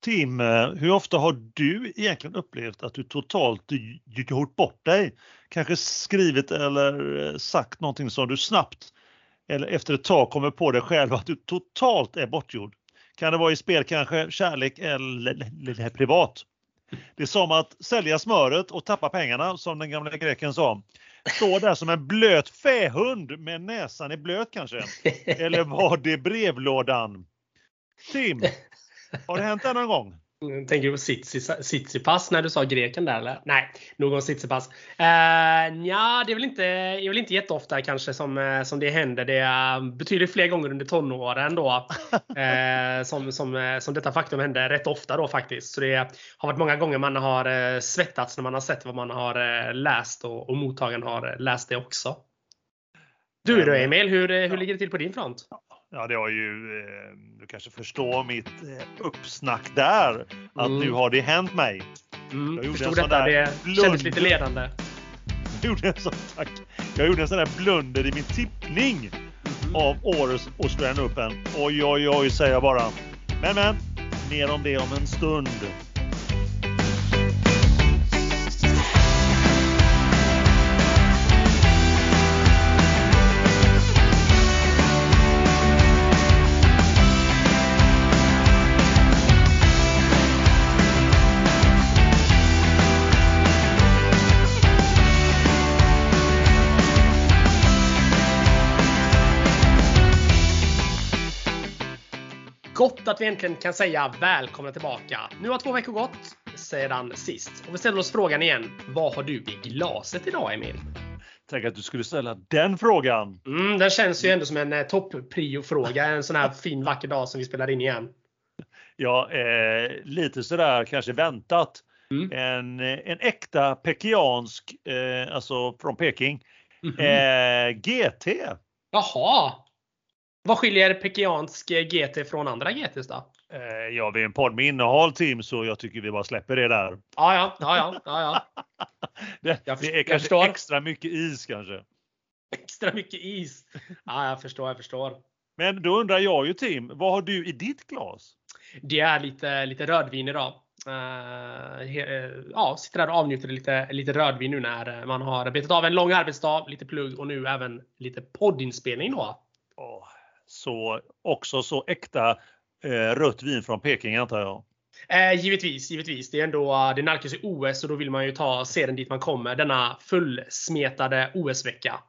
Tim, eh, hur ofta har du egentligen upplevt att du totalt gjort bort dig? Kanske skrivit eller eh, sagt någonting som du snabbt eller efter ett tag kommer på dig själv att du totalt är bortgjord? Kan det vara i spel kanske, kärlek eller privat? Det är som att sälja smöret och tappa pengarna som den gamla greken sa. Stå där som en blöt fähund med näsan i blöt kanske. Eller var det brevlådan? Tim, har det hänt någon gång? Tänker du på Tsitsipas när du sa greken där eller? Nej, någon Tsitsipas. Uh, ja, det är väl inte, är väl inte jätteofta kanske som, eh, som det händer. Det är betydligt fler gånger under tonåren då. uh, som, som, som detta faktum händer rätt ofta då faktiskt. Så det har varit många gånger man har svettats när man har sett vad man har läst och, och mottagaren har läst det också. Du då Emil, hur, hur ligger det till på din front? Ja, det har ju, eh, du kanske förstår mitt eh, uppsnack där. Att mm. nu har det hänt mig. Mm, jag gjorde förstod detta, det kändes lite ledande. Jag gjorde, en sån, tack. jag gjorde en sån där blunder i min tippning mm. av årets Australian Open. Oj, oj, oj, säger jag bara. Men, men, mer om det om en stund. Att vi äntligen kan säga välkomna tillbaka. Nu har två veckor gått sedan sist och vi ställer oss frågan igen. Vad har du i glaset idag Emil? Tänk att du skulle ställa den frågan. Mm, den känns ju ändå som en eh, topp-prio-fråga en sån här fin vacker dag som vi spelar in igen. Ja, eh, lite sådär kanske väntat. Mm. En, en äkta pekiansk, eh, alltså från Peking, mm -hmm. eh, GT. Jaha, vad skiljer pekiansk GT från andra GTs då? Eh, ja, vi är en podd med innehåll Tim, så jag tycker vi bara släpper det där. Ja, ja, ja, ja. ja, det, det, är kanske förstår. extra mycket is kanske. Extra mymycket is. Ja, jag förstår, jag förstår. Men då undrar jag ju Tim, vad har du i ditt glas? Det är lite, lite rödvin idag. Uh, ja, sitter där och avnjuter lite, lite rödvin nu när man har betat av en lång arbetsdag, lite plugg och nu även lite poddinspelning då. Oh, så också så äkta eh, rött vin från Peking antar jag? Eh, givetvis, givetvis. Det är ändå det nalkas ju OS och då vill man ju ta seden dit man kommer denna fullsmetade OS-vecka.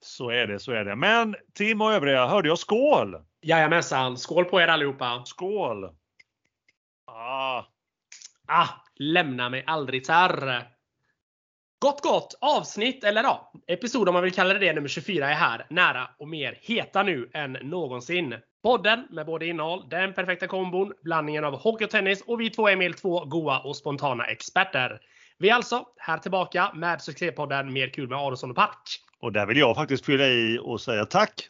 Så är det, så är det. Men Tim och övriga, hörde jag skål? Jajamensan. Skål på er allihopa. Skål! Ah. Ah, lämna mig aldrig terr. Gott gott! Avsnitt, eller ja, episod om man vill kalla det det, nummer 24 är här. Nära och mer heta nu än någonsin. Podden med både innehåll, den perfekta kombon, blandningen av hockey och tennis och vi två Emil, två goa och spontana experter. Vi är alltså här tillbaka med succépodden Mer kul med Aronsson och Park. Och där vill jag faktiskt fylla i och säga tack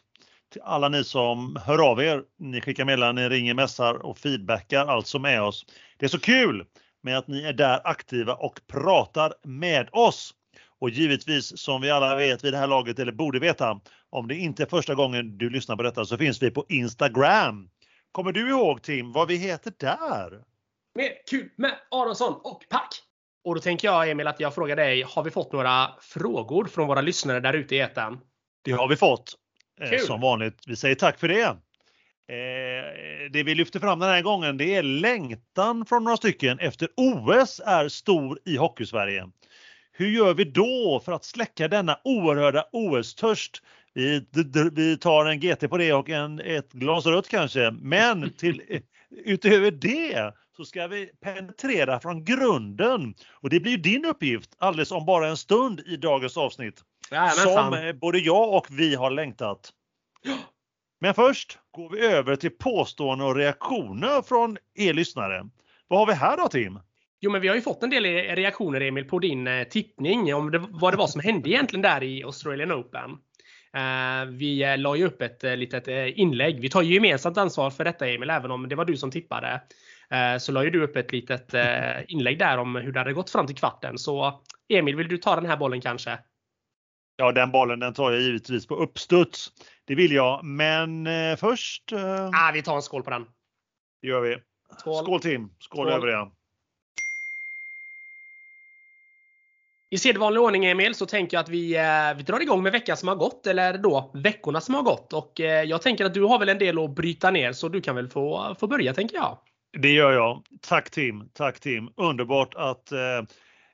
till alla ni som hör av er. Ni skickar meddelanden, ni ringer, mässar och feedbackar alltså med oss. Det är så kul! Med att ni är där aktiva och pratar med oss. Och givetvis som vi alla vet vid det här laget, eller borde veta, om det inte är första gången du lyssnar på detta så finns vi på Instagram. Kommer du ihåg Tim vad vi heter där? Mer kul med Aronsson och Pack! Och då tänker jag Emil att jag frågar dig, har vi fått några frågor från våra lyssnare där ute i etern? Det har vi fått. Eh, kul. Som vanligt. Vi säger tack för det. Eh, det vi lyfter fram den här gången det är längtan från några stycken efter OS är stor i Hockeysverige. Hur gör vi då för att släcka denna oerhörda OS-törst? Vi, vi tar en GT på det och en, ett glas rött kanske, men till, utöver det så ska vi penetrera från grunden. Och det blir din uppgift alldeles om bara en stund i dagens avsnitt. Ja, som både jag och vi har längtat. Men först går vi över till påståenden och reaktioner från er lyssnare. Vad har vi här då Tim? Jo, men vi har ju fått en del reaktioner Emil på din eh, tippning om det, vad det var som hände egentligen där i Australian Open. Uh, vi la ju upp ett litet inlägg. Vi tar ju gemensamt ansvar för detta Emil, även om det var du som tippade. så la ju du upp ett litet inlägg där om hur det hade gått fram till kvarten. Så Emil, vill du ta den här bollen kanske? Ja, den bollen den tar jag givetvis på uppstuds. Det vill jag, men eh, först... Eh, ah, vi tar en skål på den. Det gör vi. Skål. Skål Tim! Skål, Skål. övriga! I sedvanlig ordning Emil så tänker jag att vi, eh, vi drar igång med veckan som har gått, eller då veckorna som har gått. Och jag tänker att du har väl en del att bryta ner så du kan väl få, få börja tänker jag. Det gör jag. Tack Tim! Tack Tim! Underbart att eh,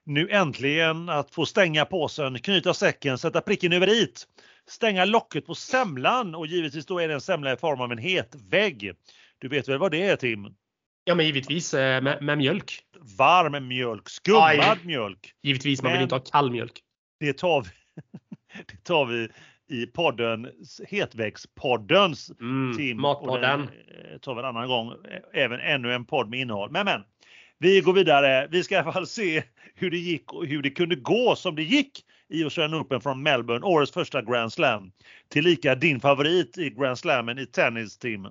nu äntligen att få stänga påsen, knyta säcken, sätta pricken över it, stänga locket på semlan och givetvis då är det en semla i form av en het vägg. Du vet väl vad det är Tim? Ja men givetvis eh, med, med mjölk. Varm mjölk, skummad Aj. mjölk. Givetvis, man vill Men- inte ha kall mjölk. Det tar vi, det tar vi i podden, Hetväggspoddens Mm, Tim. matpodden. Och den, eh, tar vi en annan gång. eh, Även ännu en podd med innehåll. Men men. Vi går vidare. Vi ska i alla fall se hur det gick och hur det kunde gå som det gick i Australian Open från Melbourne. Årets första Grand Slam. Tillika din favorit i Grand Slammen i tennis Tim.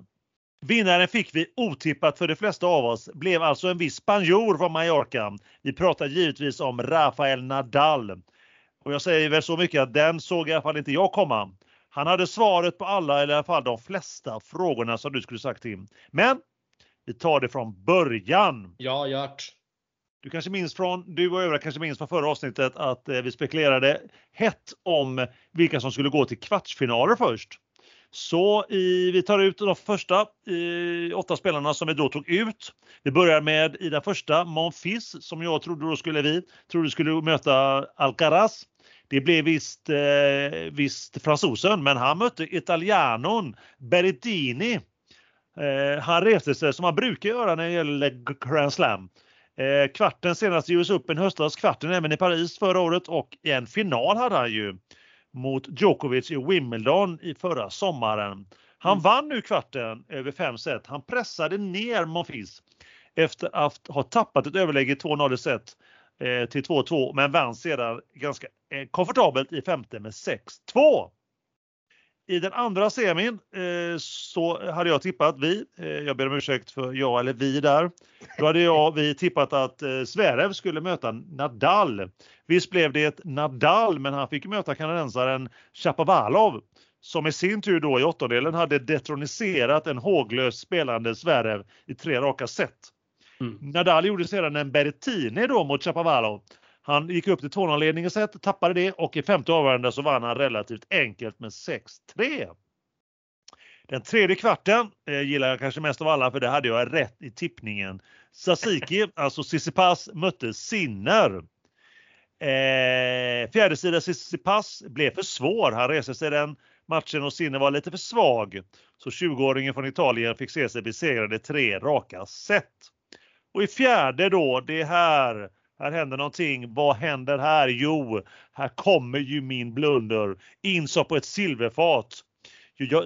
Vinnaren fick vi otippat för de flesta av oss blev alltså en viss spanjor från Mallorca. Vi pratar givetvis om Rafael Nadal. Och jag säger väl så mycket att den såg i alla fall inte jag komma. Han hade svaret på alla, eller i alla fall de flesta frågorna som du skulle sagt Tim. Men vi tar det från början. Ja, Gert. Du kanske minns från, du och övriga kanske minns från förra avsnittet att eh, vi spekulerade hett om vilka som skulle gå till kvartsfinaler först. Så i, vi tar ut de första i, åtta spelarna som vi då tog ut. Vi börjar med i den första Monfils som jag trodde då skulle vi trodde skulle möta Alcaraz. Det blev visst, eh, visst fransosen men han mötte italianon Berrettini. Eh, han reste sig som han brukar göra när det gäller Grand Slam. Eh, kvarten senast i US Open höstas, kvarten även i Paris förra året och en final hade han ju mot Djokovic i Wimbledon i förra sommaren. Han Mm. vann nu kvarten över fem set. Han pressade ner Monfils efter att ha tappat ett överläge i 2-0 i set eh, till 2-2 men vann sedan ganska eh, komfortabelt i femte med 6-2. I den andra semin eh, så hade jag tippat vi, eh, jag ber om ursäkt för jag eller vi där. Då hade jag, vi tippat att eh, Zverev skulle möta Nadal. Visst blev det ett Nadal men han fick möta kanadensaren Chapovalov som i sin tur då i åttondelen hade detroniserat en håglös spelande Zverev i tre raka set. Mm. Nadal gjorde sedan en Berrettini då mot Chapovalov. Han gick upp till 2-0-ledning i set, tappade det och i femte avgörande så vann han relativt enkelt med 6-3. Den tredje kvarten eh, gillar jag kanske mest av alla för det hade jag rätt i tippningen. Sasiki, alltså Tsitsipas, mötte Sinner. Eh, fjärde sida Tsitsipas blev för svår. Han reste sig den matchen och Sinner var lite för svag. Så 20-åringen från Italien fick se sig besegrad i tre raka set. Och i fjärde då, det här här händer någonting. Vad händer här? Jo, här kommer ju min blunder. In så på ett silverfat.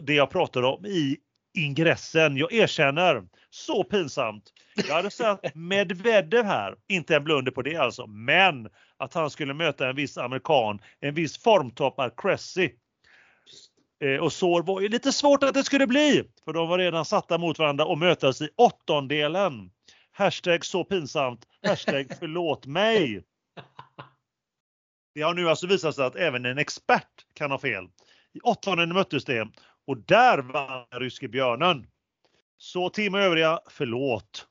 Det jag pratade om i ingressen. Jag erkänner. Så pinsamt. Jag hade sagt Medvedev här. Inte en blunder på det alltså. Men att han skulle möta en viss amerikan. En viss formtoppad Cressy. Eh, och så var ju lite svårt att det skulle bli. För de var redan satta mot varandra och mötas i åttondelen. Hashtag så pinsamt. Hashtag förlåt mig. Det har nu alltså visat sig att även en expert kan ha fel. I åttondelen möttes det och där vann ryske björnen. Så Tim och övriga, förlåt.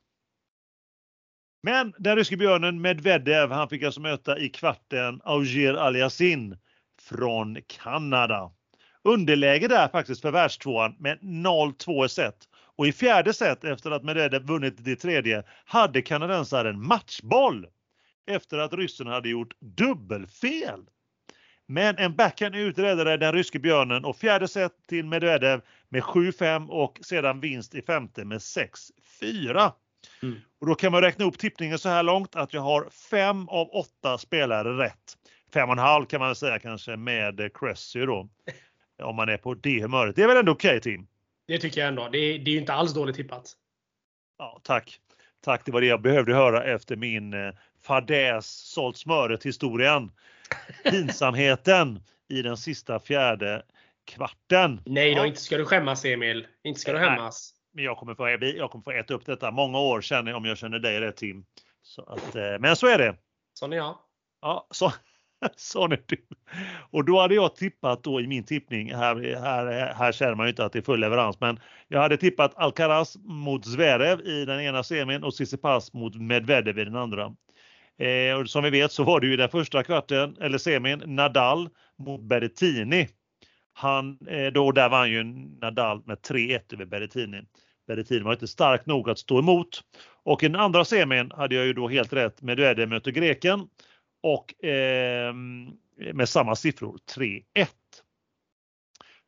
Men den ryske björnen Medvedev, han fick alltså möta i kvarten Auger Aliassine från Kanada. Underläge där faktiskt för världstvåan med 0-2 i set. Och i fjärde set efter att Medvedev vunnit det tredje hade kanadensaren matchboll efter att ryssen hade gjort dubbelfel. Men en backhand uträddade den ryske björnen och fjärde set till Medvedev med 7-5 och sedan vinst i femte med 6-4. Mm. Och då kan man räkna upp tippningen så här långt att jag har fem av åtta spelare rätt. Fem och en halv kan man säga kanske med Cressy då. Om man är på det humöret. Det är väl ändå okej Tim? Det tycker jag ändå. Det är, det är ju inte alls dåligt tippat. Ja, tack. Tack, det var det jag behövde höra efter min eh, fadäs sålt smöret historien. Pinsamheten i den sista fjärde kvarten. Nej då, Ja. inte ska du skämmas Emil. Inte ska du Nej. skämmas. Men jag kommer, få, jag kommer få äta upp detta många år känner om jag känner dig rätt Tim. Så att, eh, men så är det. Sån är jag. Ja, så, Sån. Och då hade jag tippat då i min tippning, här, här, här känner man ju inte att det är full leverans, men jag hade tippat Alcaraz mot Zverev i den ena semin och Tsitsipas mot Medvedev i den andra. Eh, och som vi vet så var det ju den första kvarten, eller semin, Nadal mot Berrettini. Han, eh, då, där vann ju Nadal med 3-1 över Berrettini. Berrettini var inte stark nog att stå emot. Och i den andra semin hade jag ju då helt rätt. Medvedev möter greken och eh, med samma siffror 3-1.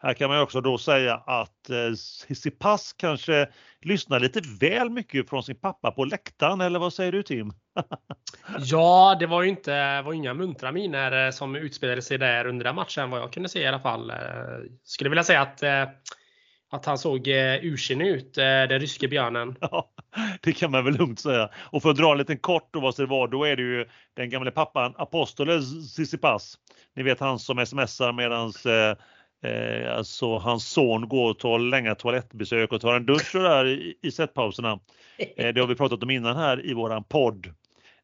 Här kan man också då säga att eh, kanske lyssnar lite väl mycket från sin pappa på läktaren, eller vad säger du Tim? ja, det var ju inte, var inga muntra miner eh, som utspelade sig där under den matchen vad jag kunde se i alla fall. Eh, skulle vilja säga att eh, att han såg eh, ursinnig ut, eh, den ryske björnen. Ja, det kan man väl lugnt säga. Och för att dra en liten kort och vad det var, då är det ju den gamle pappan Apostoles Sissipas. Ni vet han som smsar medans eh, Eh, alltså hans son går och tar länga toalettbesök och tar en dusch och där i, i setpauserna. Eh, det har vi pratat om innan här i våran podd.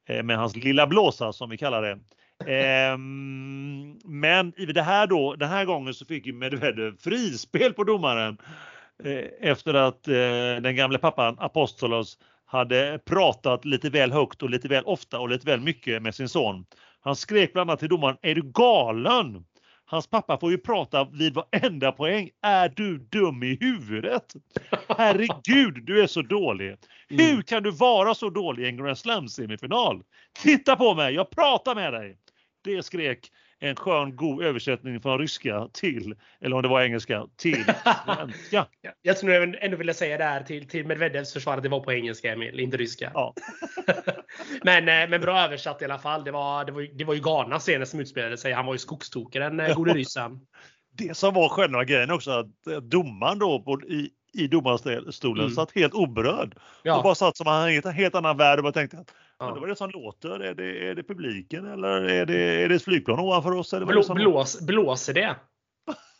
Eh, med hans lilla blåsa som vi kallar det. Eh, men i det här då, den här gången så fick ju Medvedev frispel på domaren. Eh, efter att eh, den gamle pappan Apostolos hade pratat lite väl högt och lite väl ofta och lite väl mycket med sin son. Han skrek bland annat till domaren, är du galen? Hans pappa får ju prata vid varenda poäng. Är du dum i huvudet? Herregud, du är så dålig. Mm. Hur kan du vara så dålig i en Grand Slam semifinal? Titta på mig, jag pratar med dig. Det skrek en skön god översättning från ryska till, eller om det var engelska, till svenska. jag tror jag ändå ville säga det här till, till Medvedevs försvar att det var på engelska Emil, inte ryska. Ja. men, eh, men bra översatt i alla fall. Det var, det var, det var ju Ghana senast som utspelade sig. Han var ju skogstokare den eh, gode ryssen. Det som var själva grejen också, att eh, domaren då på, i, i domarstolen mm. satt helt oberörd. Ja. Och bara satt som en helt, helt annan värld och bara tänkte att ja. det var det som låter. Är det, är det publiken eller är det, är det ett flygplan ovanför oss? Eller Blå, blås, blåser det?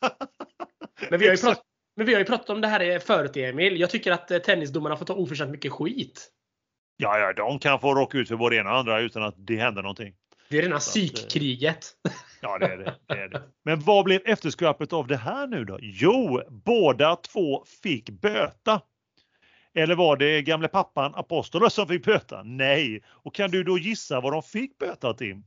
men, vi har ju pratat, men vi har ju pratat om det här förut Emil. Jag tycker att eh, tennisdomarna får ta oförtjänt mycket skit. Ja, ja, de kan få råka ut för både ena och andra utan att det händer någonting. Det är rena psykkriget. Ja, det är det, det är det. Men vad blev efterskapet av det här nu då? Jo, båda två fick böta. Eller var det gamle pappan Apostolos som fick böta? Nej. Och kan du då gissa vad de fick böta Tim?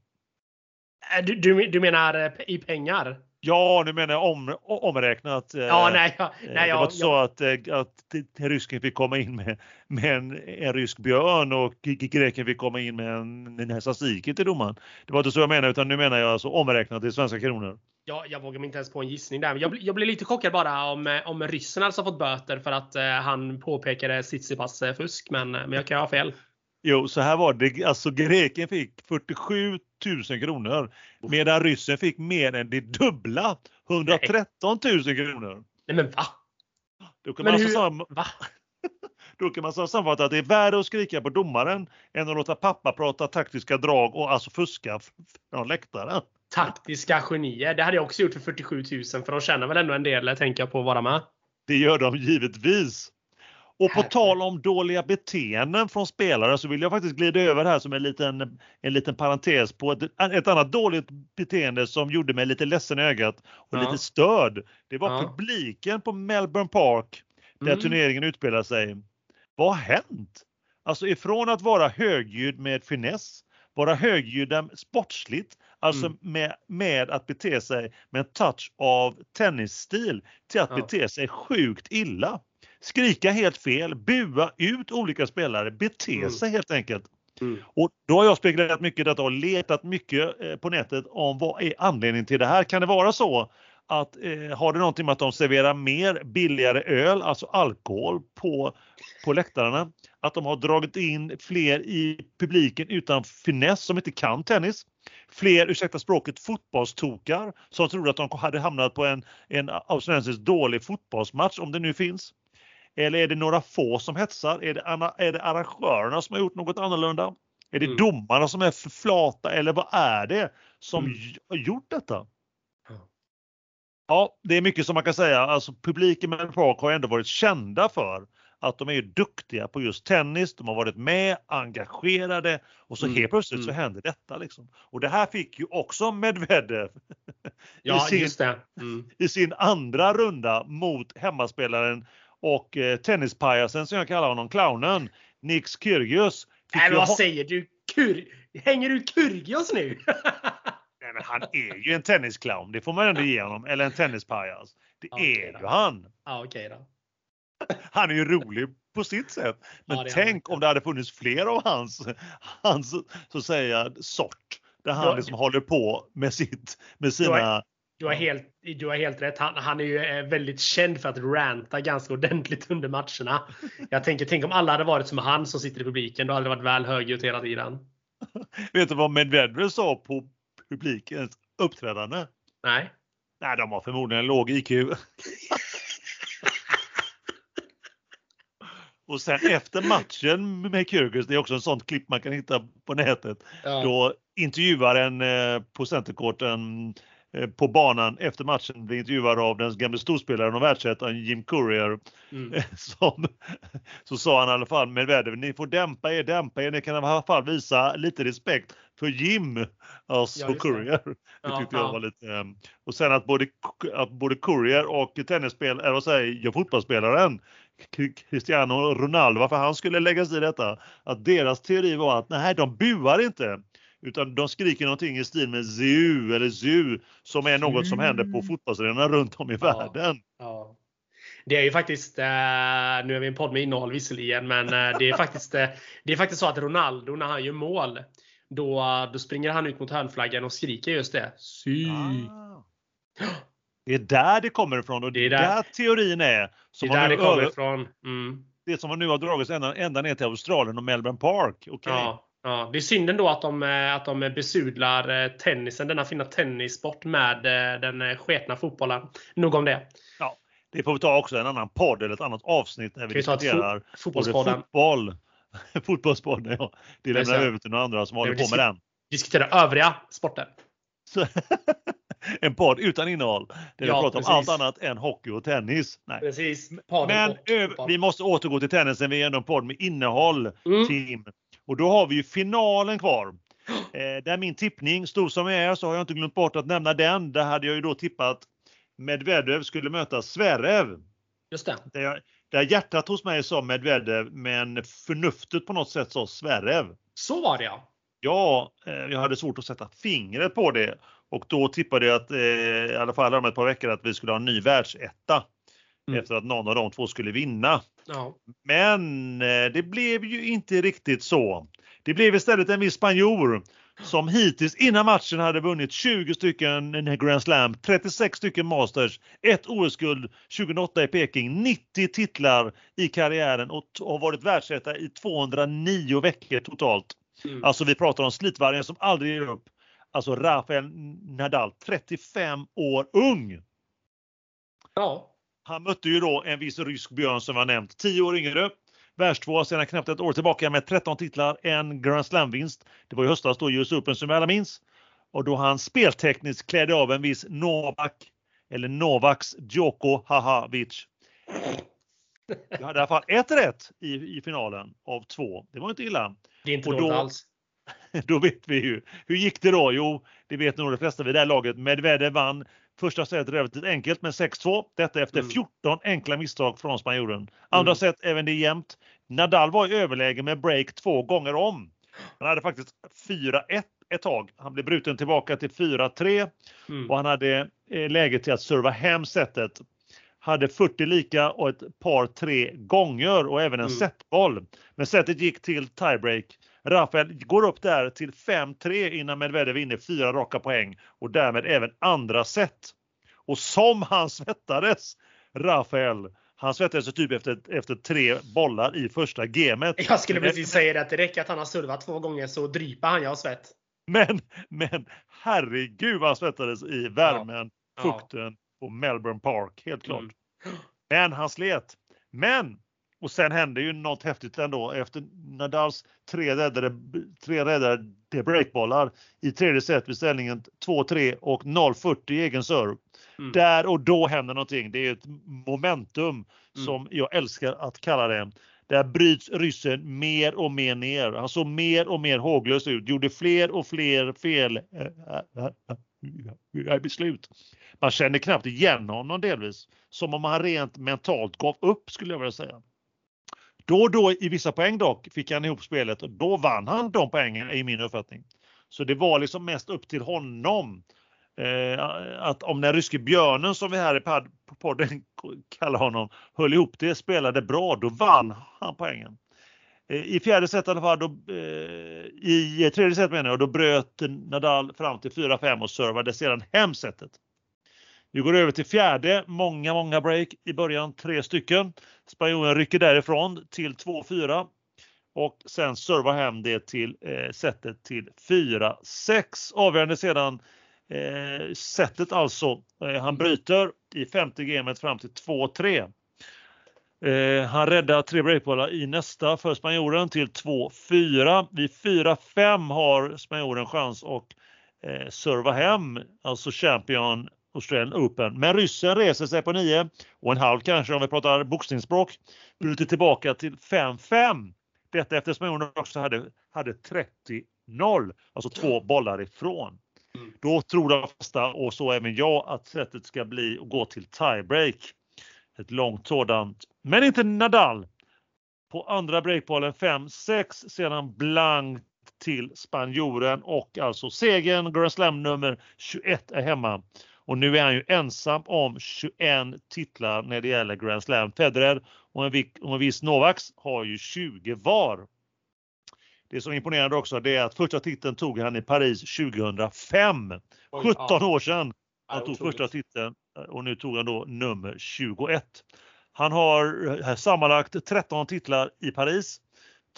Äh, du, du, du menar eh, i pengar? Ja, nu menar jag om, omräknat. Ja, nej, ja, nej, det var inte så att, att rysken fick komma in med, med en, en rysk björn och greken fick komma in med en, en till domaren. Det var inte så jag menar utan nu menar jag alltså omräknat i svenska kronor. Ja, jag vågar mig inte ens på en gissning där. Jag, jag blev lite chockad bara om, om ryssen alltså fått böter för att eh, han påpekade Tsitsipas fusk, men, men jag kan ha fel. Jo, så här var det. Alltså greken fick 47 000 kronor medan ryssen fick mer än det dubbla, 113 000 kronor. Nej men va? Då kan men man hur... alltså va? Då kan man sammanfatta att det är värre att skrika på domaren än att låta pappa prata taktiska drag och alltså fuska från läktaren. Taktiska genier. Det hade jag också gjort för 47 000 för de tjänar väl ändå en del, tänker jag på, att vara med. Det gör de givetvis. Och på tal om dåliga beteenden från spelare så vill jag faktiskt glida över här som en liten, en liten parentes på ett, ett annat dåligt beteende som gjorde mig lite ledsen i ögat och ja. lite störd. Det var ja. publiken på Melbourne Park där mm. turneringen utspelar sig. Vad har hänt? Alltså ifrån att vara högljudd med finess, vara högljudda sportsligt, alltså mm. med, med att bete sig med en touch av tennisstil till att ja. bete sig sjukt illa skrika helt fel, bua ut olika spelare, bete mm. sig helt enkelt. Mm. Och då har jag spekulerat mycket detta och letat mycket eh, på nätet om vad är anledningen till det här. Kan det vara så att eh, har det någonting med att de serverar mer billigare öl, alltså alkohol på, på läktarna? Att de har dragit in fler i publiken utan finess som inte kan tennis? Fler, ursäkta språket, fotbollstokar som trodde att de hade hamnat på en, en australiensisk dålig fotbollsmatch om det nu finns. Eller är det några få som hetsar? Är det, är det arrangörerna som har gjort något annorlunda? Är det mm. domarna som är för flata eller vad är det som mm. har gjort detta? Ja, det är mycket som man kan säga. Alltså publiken med Park har ändå varit kända för att de är duktiga på just tennis. De har varit med, engagerade och så Mm, helt plötsligt mm. så händer detta. Liksom. Och det här fick ju också Medvedev Ja, i, sin. Mm. i sin andra runda mot hemmaspelaren och eh, tennispajasen som jag kallar honom, clownen, Nix Kyrgios. Nej, men vad säger du? Kur... Hänger du Kyrgios nu? Nej, men han är ju en tennisclown, det får man ändå ge honom. Eller en tennispajas. Det Okej är ju han. ja, okej då. Han är ju rolig på sitt sätt. Men Ja, tänk om det hade funnits fler av hans, hans så att säga, sort. Där han Ja. liksom håller på med, sitt, med sina... Du har, helt, du har helt rätt. Han, han är ju eh, väldigt känd för att ranta ganska ordentligt under matcherna. Jag tänker, tänk om alla hade varit som han som sitter i publiken. Då hade det varit väl högljutt hela tiden. Vet du vad Medvedev sa på publikens uppträdande? Nej. Nej, de har förmodligen en låg IQ. Och sen efter matchen med Kyrgios, det är också en sånt klipp man kan hitta på nätet, Ja. då intervjuaren eh, på centercourten eh, på banan efter matchen blir intervjuad av den gamle storspelaren och världsettan Jim Courier. Mm. Som, så sa han i alla fall Medvedev, ni får dämpa er, dämpa er, ni kan i alla fall visa lite respekt för Jim, alltså Ja, det. Courier. Det Ja, tyckte jag ja. var lite... eh, Och sen att både, att både Courier och tennisspel, eller vad säger jag, fotbollsspelaren Cristiano Ronaldo, varför han skulle lägga sig i detta, att deras teori var att nej, de buar inte. Utan de skriker någonting i stil med ZU eller ZU som är något som händer på ZU. fotbollsarenorna runt om i Ja. världen. Ja. Det är ju faktiskt, eh, nu är vi en podd med innehåll visserligen, men eh, det är faktiskt, eh, det är faktiskt så att Ronaldo när han gör mål, då, då springer han ut mot hörnflaggan och skriker just det. Sy. Ah. Det är där det kommer ifrån och det är Det är där, där- teorin är. Det Som är där det kommer ifrån. Mm. det som nu har dragits ända, ända ner till Australien och Melbourne Park. Okej. Ja, ja. Det är synd ändå att de, eh, att de besudlar eh, tennisen, denna fina tennissport med eh, den sketna fotbollen. Nog om det. Det får vi ta också en annan podd eller ett annat avsnitt när vi vi diskuterar fo- fotbollspodden? fotboll, fotbollspodden, ja. Det lämnar vi över till några andra som håller vi på med den. Diskutera övriga sporter. En podd utan innehåll. Där vi Ja, pratar om precis. allt annat än hockey och tennis. Nej. Precis. Men och vi måste återgå till tennisen. Vi är ändå en podd med innehåll, Mm. Tim. Och då har vi ju finalen kvar. Eh, där min tippning, stor som jag är, så har jag inte glömt bort att nämna den. Där hade jag ju då tippat Medvedev skulle möta Zverev. Just det. Där, jag, där hjärtat hos mig sa Medvedev, men förnuftet på något sätt sa Zverev. Så var det ja. Ja, eh, jag hade svårt att sätta fingret på det. Och då tippade jag att, eh, i alla fall om ett par veckor, att vi skulle ha en ny världsetta. Mm. Efter att någon av de två skulle vinna. ja. Men eh, det blev ju inte riktigt så. Det blev istället en viss spanjor som hittills innan matchen hade vunnit 20 stycken Grand Slam, 36 stycken Masters, ett OS-guld 2008 i Peking, 90 titlar i karriären och har varit världsetta i 209 veckor totalt. Mm. Alltså vi pratar om slitvargen som aldrig ger upp. Alltså Rafael Nadal, 35 år ung. ja. Han mötte ju då en viss rysk björn som var nämnt, 10 år yngre. Världstvåa sedan knappt ett år tillbaka med 13 titlar, en Grand Slam-vinst. Det var i höstas då US Open som vi alla minns. Och då han speltekniskt klädde av en viss Novak, eller Novaks Djokovic. Jag hade i alla fall ett rätt i, i finalen av två. Det var inte illa. Det är inte Och dåligt då- alls. Då vet vi ju. Hur gick det då? Jo, det vet nog de flesta vid det här laget. Medvedev vann första set relativt enkelt med 6-2. Detta efter Mm. 14 enkla misstag från spanjoren. Andra Mm. set även det jämnt. Nadal var i överläge med break två gånger om. Han hade faktiskt 4-1 ett tag. Han blev bruten tillbaka till 4-3 Mm. och han hade eh, läge till att serva hem setet. Hade 40 lika och ett par tre gånger och även en Mm. setboll. Men setet gick till tiebreak. Rafael går upp där till 5-3 innan Medvedev vinner fyra raka poäng och därmed även andra set. Och som han svettades, Rafael, han svettades typ efter, efter tre bollar i första gamet. Jag skulle precis säga det att det räcker att han har servat två gånger så dryper han ju av svett. Men, men herregud vad han svettades i värmen, Ja. fukten på Melbourne Park, helt klart. Mm. Men han slet. Men, och sen hände ju något häftigt ändå efter Nadals tre räddade, tre räddade breakbollar i tredje set vid ställningen 2-3 och 0-40 i egen serve. Mm. Där och då händer någonting. Det är ett momentum mm. som jag älskar att kalla det. Där bryts ryssen mer och mer ner. Han såg mer och mer håglös ut, gjorde fler och fler fel äh, beslut. Man känner knappt igen honom delvis. Som om han rent mentalt gav upp skulle jag vilja säga. Då och då i vissa poäng dock fick han ihop spelet och då vann han de poängen i min uppfattning. Så det var liksom mest upp till honom. Eh, att om den ryske björnen som vi här i podden kallar honom höll ihop det, spelade bra, då vann han poängen. Eh, I fjärde set i alla fall, då, eh, i tredje set menar jag, då bröt Nadal fram till 4-5 och servade sedan hem setet. Vi går över till fjärde, många, många break i början, tre stycken. Spanjoren rycker därifrån till 2-4 och sen servar hem det till eh, setet till 4-6. Avgörande sedan eh, setet alltså. Eh, han bryter i femte gamet fram till 2-3. Eh, han räddar tre breakbollar i nästa för spanjoren till 2-4. Vid 4-5 har spanjoren chans att eh, serva hem, alltså Champion Australian Open. Men ryssen reser sig på 9 och en halv kanske om vi pratar boxningsspråk. Bryter tillbaka till 5-5. Detta efter spanjoren också hade, hade 30-0, alltså två bollar ifrån. Mm. Då tror de flesta, och så även jag, att sättet ska bli att gå till tiebreak. Ett långt sådant. Men inte Nadal. På andra breakbollen 5-6 sedan blankt till spanjoren och alltså segern, Grand Slam nummer 21 är hemma. Och nu är han ju ensam om 21 titlar när det gäller Grand Slam. Federer och en, och en viss Novaks har ju 20 var. Det som är imponerande också det är att första titeln tog han i Paris 2005. Oj, 17 ja. år sedan han tog första titeln och nu tog han då nummer 21. Han har eh, sammanlagt 13 titlar i Paris.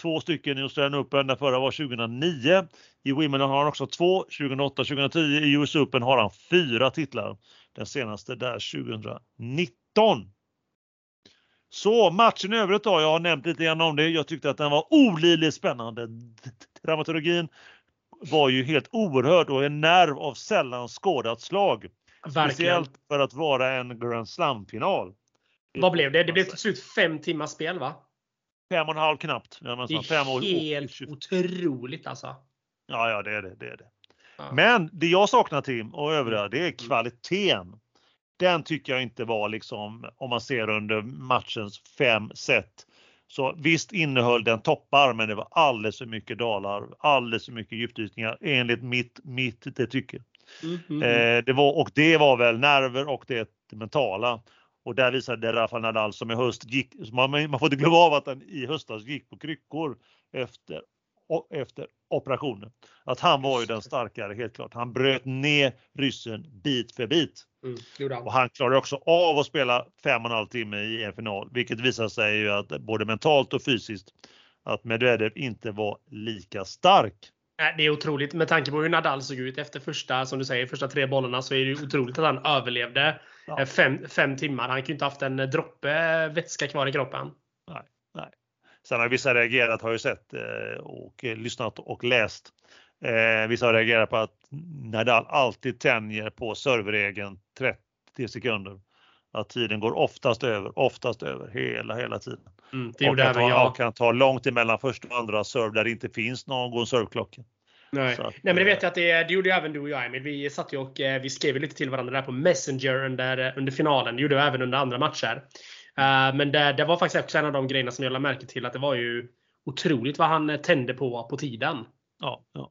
Två stycken i Australian Open, den förra var 2009. I Wimbledon har han också två, 2008, 2010. I US Open har han fyra titlar. Den senaste där 2019. Så matchen i övrigt då, jag har nämnt lite grann om det. Jag tyckte att den var olidligt spännande. Dramaturgin var ju helt oerhörd och en nerv av sällan skådat slag. Verkligen. Speciellt för att vara en Grand Slam-final. Vad blev det? Det blev till slut fem timmars spel va? Fem och en halv knappt. det är fem och, helt och, otroligt alltså. Ja, ja det är det. det, är det. Ja. Men det jag saknar Tim och övriga, det är mm. kvaliteten den tycker jag inte var liksom, om man ser under matchens fem set. Så visst innehöll den toppar, men det var alldeles för mycket dalar, alldeles för mycket djupdykningar enligt mitt, mitt det tycker. Mm, mm, eh, det var, och det var väl nerver och det mentala. Och där visade Rafael Nadal som i höst gick, man, man får inte glömma av att han i höstas gick på kryckor efter efter operationen. Att han var ju den starkare helt klart. Han bröt ner ryssen bit för bit. Mm, och han klarade också av att spela fem och en halv timme i en final, vilket visar sig ju att både mentalt och fysiskt att Medvedev inte var lika stark. Det är otroligt med tanke på hur Nadal såg ut efter första, som du säger, första tre bollarna så är det otroligt att han överlevde ja. fem, fem timmar. Han kunde inte haft en droppe vätska kvar i kroppen. Nej, nej. Sen har vissa reagerat, har ju sett eh, och lyssnat och läst. Eh, vissa har reagerat på att Nadal alltid tänjer på serverregeln 30 sekunder. Att tiden går oftast över, oftast över hela, hela tiden. Mm, det och kan ta, jag. kan ta långt emellan första och andra serve där det inte finns någon serveklocka. Nej. Att, Nej, men det vet jag att det, det gjorde även du och jag Emil. Vi satt ju och eh, vi skrev lite till varandra där på Messenger under, under finalen. Det gjorde vi även under andra matcher. Men det, det, var faktiskt också en av de grejerna som jag lade märke till att det var ju otroligt vad han tände på på tiden. Ja, ja.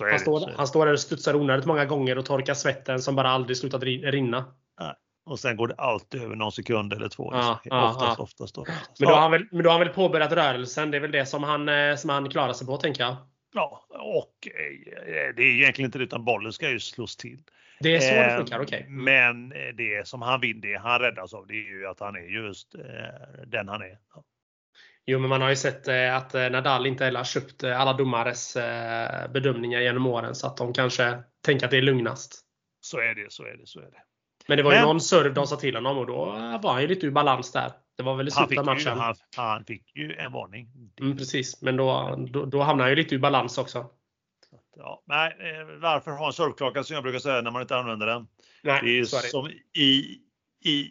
Han, står, så han står där och studsar onödigt många gånger och torkar svetten som bara aldrig slutat rinna. Nej. Och sen går det alltid över någon sekund eller två. Ja, oftast, ja. Oftast, oftast, Men, då har han väl, men då har han väl påbörjat rörelsen. Det är väl det som han, eh, som han klarar sig på, tänker jag. Ja, och eh, det är egentligen inte det, utan bollen ska ju slås till. Det är så det funkar, okej. Okay. Mm. Men det som han vinner, det han räddas av, det är ju att han är just den han är. Ja. Jo, men man har ju sett eh, att eh, Nadal inte heller har köpt eh, alla domares bedömningar genom åren så att de kanske tänker att det är lugnast. Så är det, så är det, så är det. Men det var men, ju någon serve de sa till honom och då var han ju lite ur balans där. Det var väl i slutet av matchen. Ju, han, han, fick ju en varning. Mm, precis, men då, då, då hamnade han ju lite ur balans också. ja, nej, varför ha en surfklocka som jag brukar säga när man inte använder den? Nej, det är det. som i, i,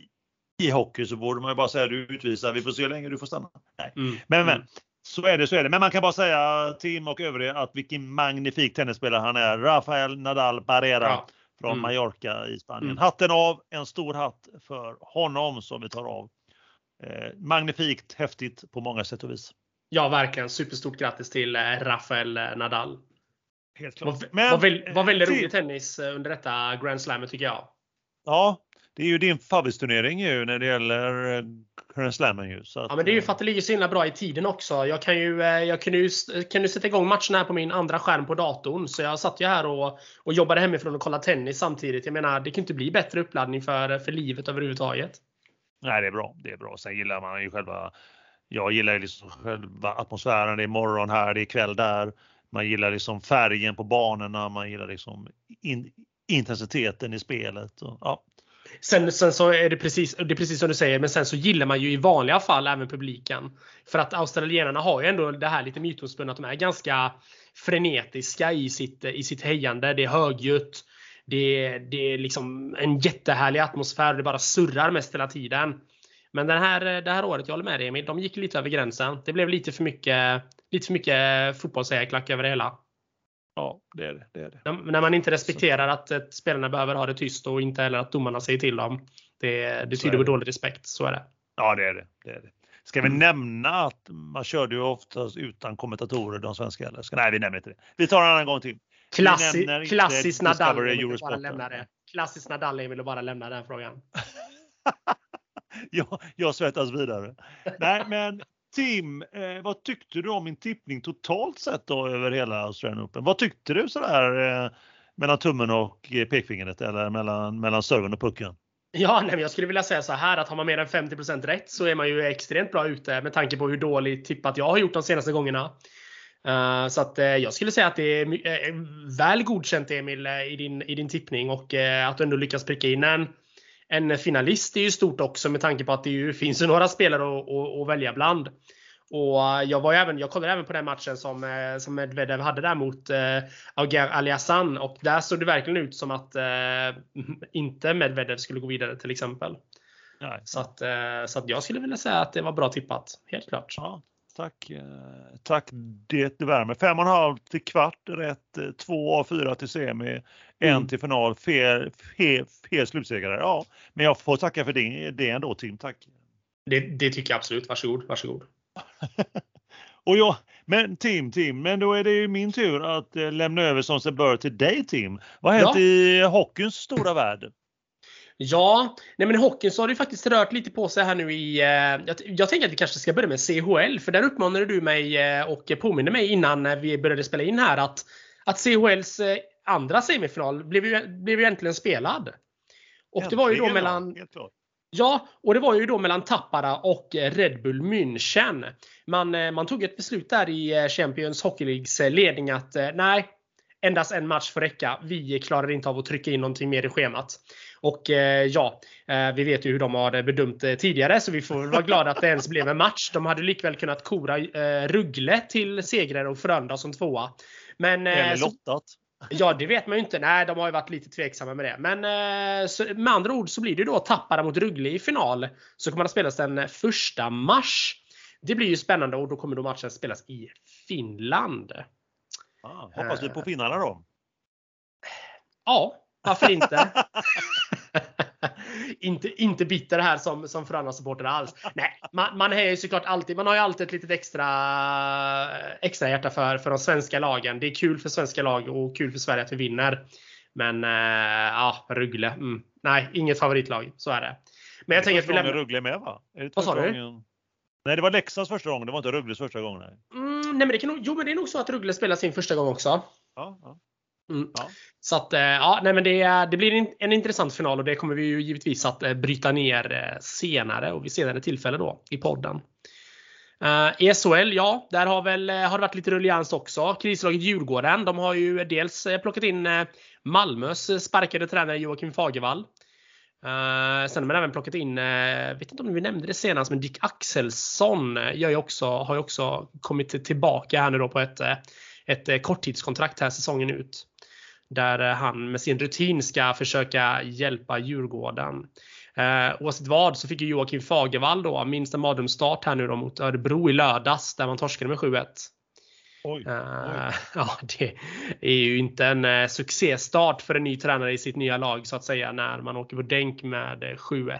i hockey så borde man ju bara säga du utvisar, vi får se hur länge du får stanna. Nej. Mm. Men, men Mm. så är det, så är det. Men man kan bara säga Tim och övriga att vilken magnifik tennisspelare han är. Rafael Nadal Barrera Ja. från Mm. Mallorca i Spanien. Mm. Hatten av, en stor hatt för honom som vi tar av. Eh, magnifikt, häftigt på många sätt och vis. Ja, verkligen. Superstort grattis till eh, Rafael eh, Nadal. Helt klart. Men, var, väl, var väldigt rolig tennis under detta Grand Slam tycker jag. Ja, det är ju din favvisturnering ju när det gäller Grand Slammen ju. Så att, Ja, men det är ju för att det ligger så himla bra i tiden också. Jag kan ju, jag kan ju, kan ju sätta igång matcherna här på min andra skärm på datorn. Så jag satt ju här och, och jobbade hemifrån och kollade tennis samtidigt. Jag menar, det kan inte bli bättre uppladdning för, för livet överhuvudtaget. Nej, det är bra. Det är bra. Sen gillar man ju själva. Jag gillar ju liksom själva atmosfären. Det är morgon här, det är kväll där. Man gillar liksom färgen på banorna. Man gillar liksom in, intensiteten i spelet. Och, ja, Sen, sen så är det precis, det är precis som du säger, men sen så gillar man ju i vanliga fall även publiken. För att australienarna har ju ändå det här lite mytomspunna att de är ganska frenetiska i sitt, i sitt hejande. Det är högljutt. Det är, det är liksom en jättehärlig atmosfär. Det bara surrar mest hela tiden. Men den här, det här året, jag håller med dig Emil, de gick lite över gränsen. Det blev lite för mycket, lite för mycket fotbollshejarklack över det hela. ja det är det. det, är det. När, när man inte respekterar att eh, spelarna behöver ha det tyst och inte heller att domarna säger till dem. Det, det tyder på dålig respekt. Så är det. Ja, det är det. det, är det. Ska vi Mm. nämna att man körde ju oftast utan kommentatorer, de svenska eller? Ska, nej, vi nämner inte det. Vi tar en annan gång till. Klassi, klassiskt Nadal. Klassiskt Nadal Emil, vill bara lämna den frågan. jag, jag svettas vidare. Nej, men Tim, eh, vad tyckte du om min tippning totalt sett då över hela Australian Open? Vad tyckte du sådär eh, mellan tummen och eh, pekfingret eller mellan, mellan serven och pucken? Ja, nej, men jag skulle vilja säga så här att har man mer än 50% rätt så är man ju extremt bra ute med tanke på hur dåligt tippat jag har gjort de senaste gångerna. Eh, så att eh, jag skulle säga att det är eh, väl godkänt Emil i din, i din tippning och att du ändå lyckas pricka in en, en finalist är ju stort också med tanke på att det ju finns några spelare att, att, att välja bland. Och jag, var även, jag kollade även på den matchen som, som Medvedev hade där mot eh, Auger Aliassan och där såg det verkligen ut som att eh, inte Medvedev skulle gå vidare till exempel. Nej. Så att, eh, så att jag skulle vilja säga att det var bra tippat. Helt klart. Ja, tack. eh, Tack, det värmer. Fem och en halv till kvart rätt, eh, två av fyra till semi, en Mm. till final, fel, fel, fel slutsegrare. Ja, men jag får tacka för det, det ändå Tim, tack. Det, det tycker jag absolut. Varsågod. Varsågod. Och jag, men Tim, Tim, men då är det ju min tur att eh, lämna över som sig bör till dig Tim. Vad har hänt Ja. i hockeyns stora värld? Ja, nej men hockeyn så har det ju faktiskt rört lite på sig här nu i... Eh, jag, jag tänker att vi kanske ska börja med CHL, för där uppmanade du mig eh, och påminner mig innan vi började spela in här att, att CHLs eh, andra semifinal blev ju, blev ju äntligen spelad. Och det var ju då mellan... Ja, och det var ju då mellan Tappara och Red Bull München. Man, man tog ett beslut där i Champions Hockey Leagues ledning att nej, endast en match får räcka. Vi klarar inte av att trycka in någonting mer i schemat. Och eh, ja, eh, vi vet ju hur de har bedömt det tidigare så vi får vara glada att det ens blev en match. De hade likväl kunnat kora eh, Ruggle till segrare och Frölunda som tvåa. Men, eh, Eller lottat. Ja, det vet man ju inte. Nej, de har ju varit lite tveksamma med det. Men eh, så, med andra ord så blir det då Tappara mot Rögle i final. Så kommer att spelas den första mars. Det blir ju spännande och då kommer då matchen spelas i Finland. Ah, hoppas vi på finnarna då. Ja, varför inte? inte, inte bitter här som, som Frölunda-supporter alls. Nej, man, man är ju såklart alltid, man har ju alltid ett litet extra, extra hjärta för, för de svenska lagen. Det är kul för svenska lag och kul för Sverige att vi vinner. Men eh, ja, Rögle. Mm. Nej, inget favoritlag. Så är det. Men jag Det är tänker att vi lämnar... Rögle med va? Är det Vad sa du? Nej, det var Leksands första gång. Det var inte Rögles första gång. Nej. Mm, nej men det kan jo men det är nog så att Rögle spelar sin första gång också. Ja, ja. Mm. Ja. Så att, eh, ja, nej men det, det blir en, en intressant final och det kommer vi ju givetvis att eh, bryta ner eh, senare och vid senare tillfälle då i podden. Uh, I SHL, ja, där har, väl, har det varit lite rullians också. Krislaget Djurgården, de har ju dels plockat in Malmös sparkade tränare Joakim Fagervall. Uh, sen har man även plockat in, uh, vet inte om vi nämnde det senast, men Dick Axelsson eh, gör ju också, har ju också kommit tillbaka här nu då på ett, ett korttidskontrakt här säsongen ut. Där han med sin rutin ska försöka hjälpa Djurgården. Uh, oavsett vad så fick ju Joakim Fagervall då minst en mardrömsstart här nu då mot Örebro i lördags där man torskade med 7-1. Oj, oj. Uh, ja, det är ju inte en uh, succéstart för en ny tränare i sitt nya lag så att säga när man åker på dänk med uh, 7-1.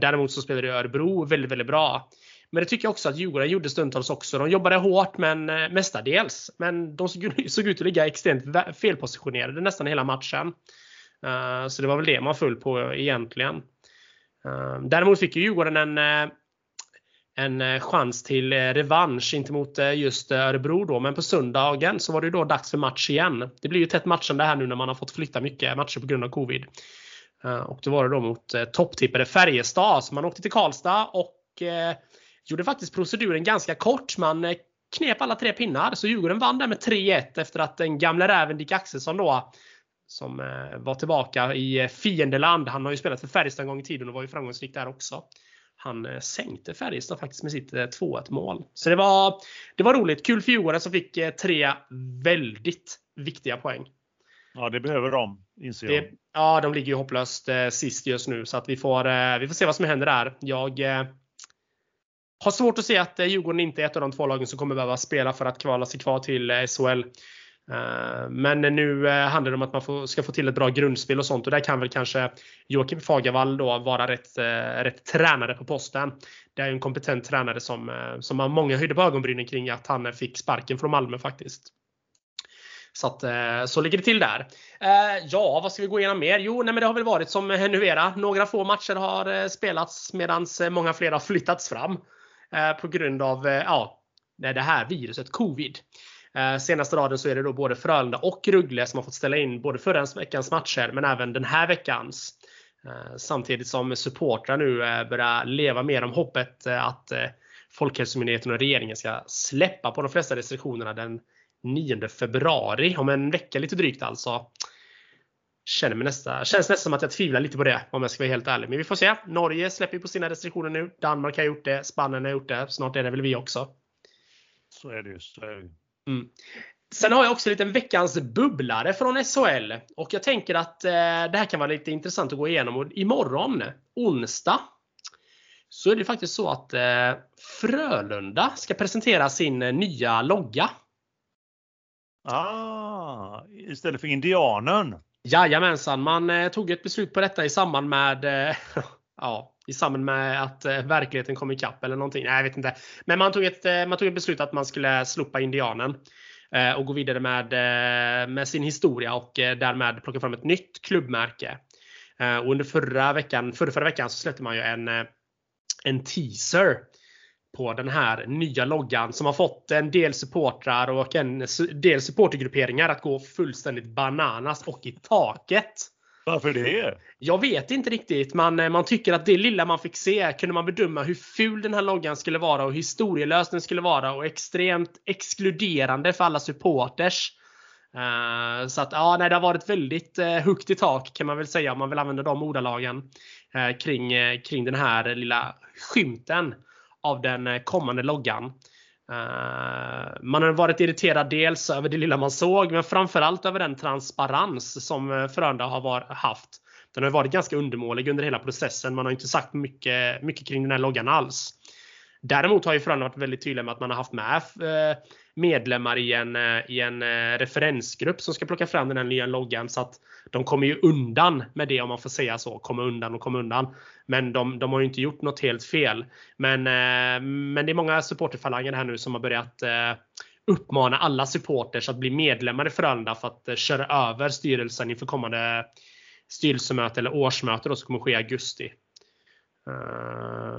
däremot så spelade Örebro väldigt, väldigt bra. Men det tycker jag också att Djurgården gjorde stundtals också. De jobbade hårt men mestadels. Men de såg, såg ut att ligga extremt felpositionerade nästan hela matchen. så det var väl det man föll på egentligen. däremot fick ju Djurgården en en eh, chans till eh, revansch inte mot eh, just Örebro då. Men på söndagen så var det då dags för match igen. Det blir ju tätt matchande här nu när man har fått flytta mycket matcher på grund av covid. Och då var det då mot topptippade Färjestad. Så man åkte till Karlstad och gjorde faktiskt proceduren ganska kort. Man knep alla tre pinnar. Så Djurgården vann där med 3-1 efter att den gamle räven Dick Axelsson då som var tillbaka i fiendeland. Han har ju spelat för Färjestad en gång i tiden och var ju framgångsrik där också han eh, sänkte Färjestad faktiskt med sitt 2-1 eh, mål. Så det var, det var roligt. Kul för Djurgården som fick eh, tre väldigt viktiga poäng. Ja, det behöver de, inser jag. Det, ja, de ligger ju hopplöst eh, sist just nu så att vi får, vi får se vad som händer där. Jag eh, har svårt att se att Djurgården inte är ett av de två lagen som kommer behöva spela för att kvala sig kvar till SHL. Eh, men nu eh, handlar det om att man ska få till ett bra grundspel och sånt och där kan väl kanske Joakim Fagervall då vara rätt, eh, rätt tränare på posten. Det är en kompetent tränare som, som har många höjde på ögonbrynen kring att han fick sparken från Malmö faktiskt. Så att, så ligger det till där. Ja, vad ska vi gå igenom mer? Jo, nej, men det har väl varit som Nuvera. Några få matcher har spelats medan många fler har flyttats fram. På grund av ja, det här viruset covid. Eh, senaste raden så är det då både Frölunda och Rögle som har fått ställa in både förra veckans matcher men även den här veckans. Eh, samtidigt som supportrar nu eh, börjar leva mer om hoppet att Folkhälsomyndigheten och regeringen ska släppa på de flesta restriktionerna den 9 februari. Om en vecka lite drygt alltså. Känner mig nästa, känns nästan som att jag tvivlar lite på det om jag ska vara helt ärlig. Men vi får se. Norge släpper på sina restriktioner nu. Danmark har gjort det. Spanien har gjort det. Snart är det väl vi också. Så är det ju. Mm. Sen har jag också en liten veckans bubblare från SHL. Och jag tänker att eh, det här kan vara lite intressant att gå igenom. Och imorgon, onsdag, så är det faktiskt så att eh, Frölunda ska presentera sin eh, nya logga. Ah, istället för Indianen. Jajamensan, man eh, tog ett beslut på detta i samband med eh, ja, i samband med att eh, verkligheten kom ikapp eller någonting. Nej, jag vet inte. Men man tog ett, eh, man tog ett beslut att man skulle slopa indianen eh, och gå vidare med, eh, med sin historia och eh, därmed plocka fram ett nytt klubbmärke. Och under förra veckan, förra, förra veckan så släppte man ju en, en teaser på den här nya loggan som har fått en del supportrar och en del supportergrupperingar att gå fullständigt bananas och i taket. Varför det? Jag vet inte riktigt. Man, eh, man tycker att det lilla man fick se kunde man bedöma hur ful den här loggan skulle vara och historielös den skulle vara och extremt exkluderande för alla supporters. Uh, så att ja, nej, det har varit väldigt uh, högt i tak kan man väl säga om man vill använda de ordalagen uh, kring, uh, kring den här lilla skymten av den kommande loggan. Eh, man har varit irriterad dels över det lilla man såg, men framförallt över den transparens som eh, Frölunda har var, haft. Den har varit ganska undermålig under hela processen. Man har inte sagt mycket, mycket kring den här loggan alls. Däremot har ju Frölunda varit väldigt tydliga med att man har haft med eh, medlemmar i en, eh, i en eh, referensgrupp som ska plocka fram den här nya loggan. Så att de kommer ju undan med det om man får säga så. Komma undan och komma undan. Men de, de har ju inte gjort något helt fel. Men, eh, men det är många supporterfalanger här nu som har börjat uppmana alla supporters att bli medlemmar i Frölunda för att köra över styrelsen inför kommande styrelsemöte eller årsmöte då, som kommer ske i augusti.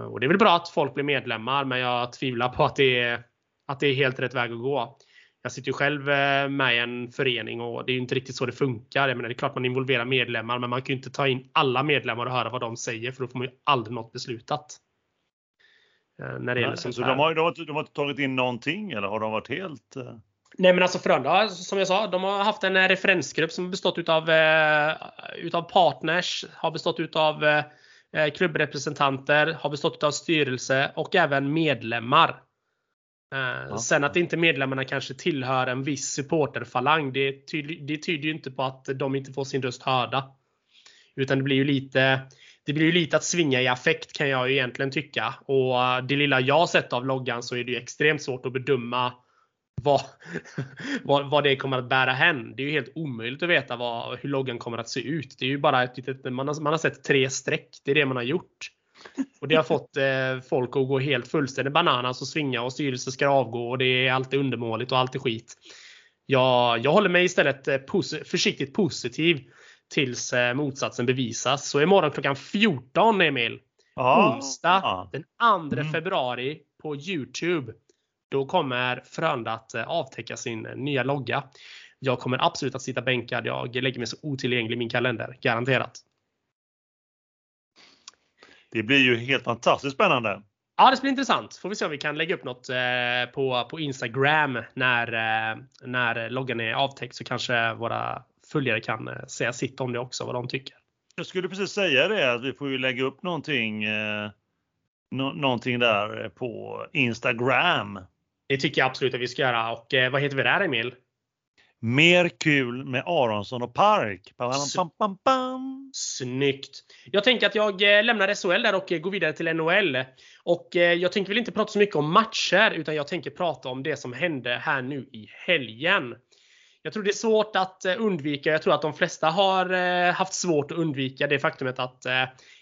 Och det är väl bra att folk blir medlemmar men jag tvivlar på att det är, att det är helt rätt väg att gå. Jag sitter ju själv eh, med i en förening och det är ju inte riktigt så det funkar. Jag menar, det är klart man involverar medlemmar men man kan ju inte ta in alla medlemmar och höra vad de säger för då får man ju aldrig något beslutat. Eh, när det gäller sånt så de har, de, har, de har inte tagit in någonting eller har de varit helt? Eh? Nej men alltså Frölunda, som jag sa, de har haft en referensgrupp som bestått utav, utav partners, har bestått utav klubbrepresentanter, har bestått utav styrelse och även medlemmar. Ja. Sen att inte medlemmarna kanske tillhör en viss supporterfalang, det, tyder, det tyder ju inte på att de inte får sin röst hörda. Utan det blir ju lite det blir ju lite att svinga i affekt kan jag ju egentligen tycka. Och det lilla jag sett av loggan så är det ju extremt svårt att bedöma vad, vad, vad det kommer att bära hän. Det är ju helt omöjligt att veta vad, hur loggan kommer att se ut. Det är ju bara ett litet, man, har, man har sett tre streck. Det är det man har gjort. Och det har fått eh, folk att gå helt fullständigt bananas och svinga och styrelsen ska avgå och det är alltid undermåligt och allt är skit. Jag, jag håller mig istället eh, pos försiktigt positiv tills eh, motsatsen bevisas. Så imorgon klockan 14 Emil, ah, onsdag ah. den 2 mm. februari på Youtube. Då kommer Frölunda att eh, avtäcka sin nya logga. Jag kommer absolut att sitta bänkad. Jag lägger mig så otillgänglig i min kalender. Garanterat. Det blir ju helt fantastiskt spännande. Ja, det ska bli intressant. Får vi se om vi kan lägga upp något eh, på, på Instagram när, eh, när loggan är avtäckt så kanske våra följare kan eh, säga sitt om det också, vad de tycker. Jag skulle precis säga det, att vi får ju lägga upp någonting, no någonting där på Instagram. Det tycker jag absolut att vi ska göra. Och vad heter vi där Emil? Mer kul med Aronsson och Park. Bam, bam, bam. Snyggt! Jag tänker att jag eh, lämnar SHL där och eh, går vidare till NHL. Och eh, jag tänker väl inte prata så mycket om matcher utan jag tänker prata om det som hände här nu i helgen. Jag tror det är svårt att undvika, jag tror att de flesta har haft svårt att undvika det faktumet att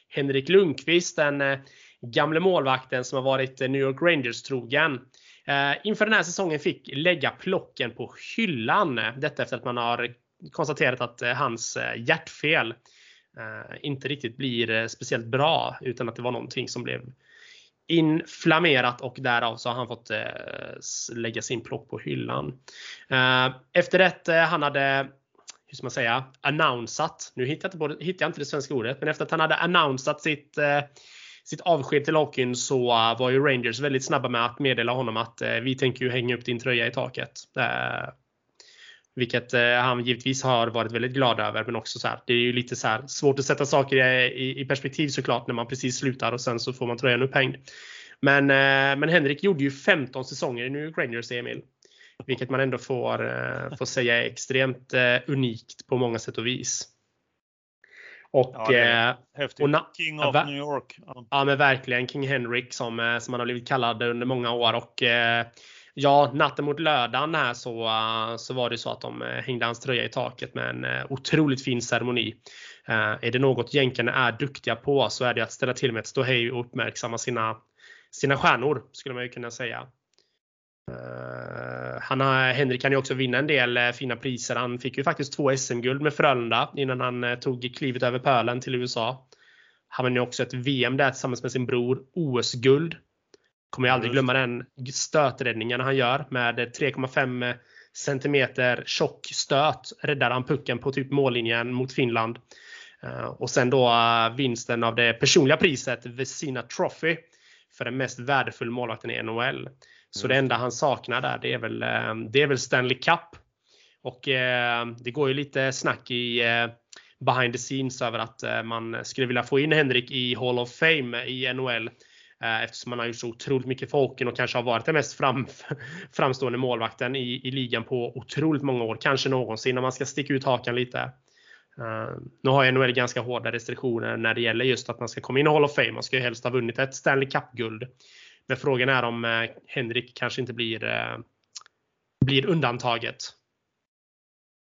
Henrik Lundqvist, den gamle målvakten som har varit New York Rangers trogen, Eh, inför den här säsongen fick lägga plocken på hyllan. Detta efter att man har konstaterat att eh, hans eh, hjärtfel inte riktigt blir speciellt bra utan att det var någonting som blev inflammerat och därav så har han fått lägga sin plock på hyllan. Efter det han hade hur ska man säga, annonsat. Nu hittar jag, inte på, hittar jag inte det svenska ordet, men efter att han hade annonsat sitt, sitt avsked till hockeyn så eh, var ju Rangers väldigt snabba med att meddela honom att eh, vi tänker ju hänga upp din tröja i taket. Eh, vilket han givetvis har varit väldigt glad över. Men också så här, det är ju lite så här, svårt att sätta saker i, i, perspektiv såklart när man precis slutar och sen så får man tröjan upphängd. Men, men Henrik gjorde ju 15 säsonger i New York Rangers, Emil. Vilket man ändå får, får säga är extremt unikt på många sätt och vis. Och, ja, häftigt. Och King of New York. Ja. ja. men verkligen King Henrik som, som han har blivit kallad under många år. Och Ja, natten mot lördagen här så, så var det så att de hängde hans tröja i taket med en otroligt fin ceremoni. Är det något jänkarna är duktiga på så är det att ställa till med ett ståhej och uppmärksamma sina, sina stjärnor skulle man ju kunna säga. Han har, Henrik kan ju också vinna en del fina priser. Han fick ju faktiskt två SM-guld med Frölunda innan han tog klivet över pölen till USA. Han vann ju också ett VM där tillsammans med sin bror. OS-guld Kommer jag aldrig glömma den stöträddningen han gör med 3,5 centimeter tjock stöt. Räddar han pucken på typ mållinjen mot Finland. Eh, och sen då eh, vinsten av det personliga priset Vesina Trophy för den mest värdefulla målvakten i NHL. Så mm. det enda han saknar där det är väl, eh, det är väl Stanley Cup. Och det går ju lite snack i behind the scenes över att man skulle vilja få in Henrik i Hall of Fame i NHL. Eh, eftersom han har gjort så otroligt mycket för hockeyn och kanske har varit den mest fram, framstående målvakten i, i ligan på otroligt många år. Kanske någonsin om man ska sticka ut hakan lite. Nu har NHL ganska hårda restriktioner när det gäller just att man ska komma in i Hall of Fame. Man ska ju helst ha vunnit ett Stanley Cup-guld. Men frågan är om uh, Henrik kanske inte blir, uh, blir undantaget.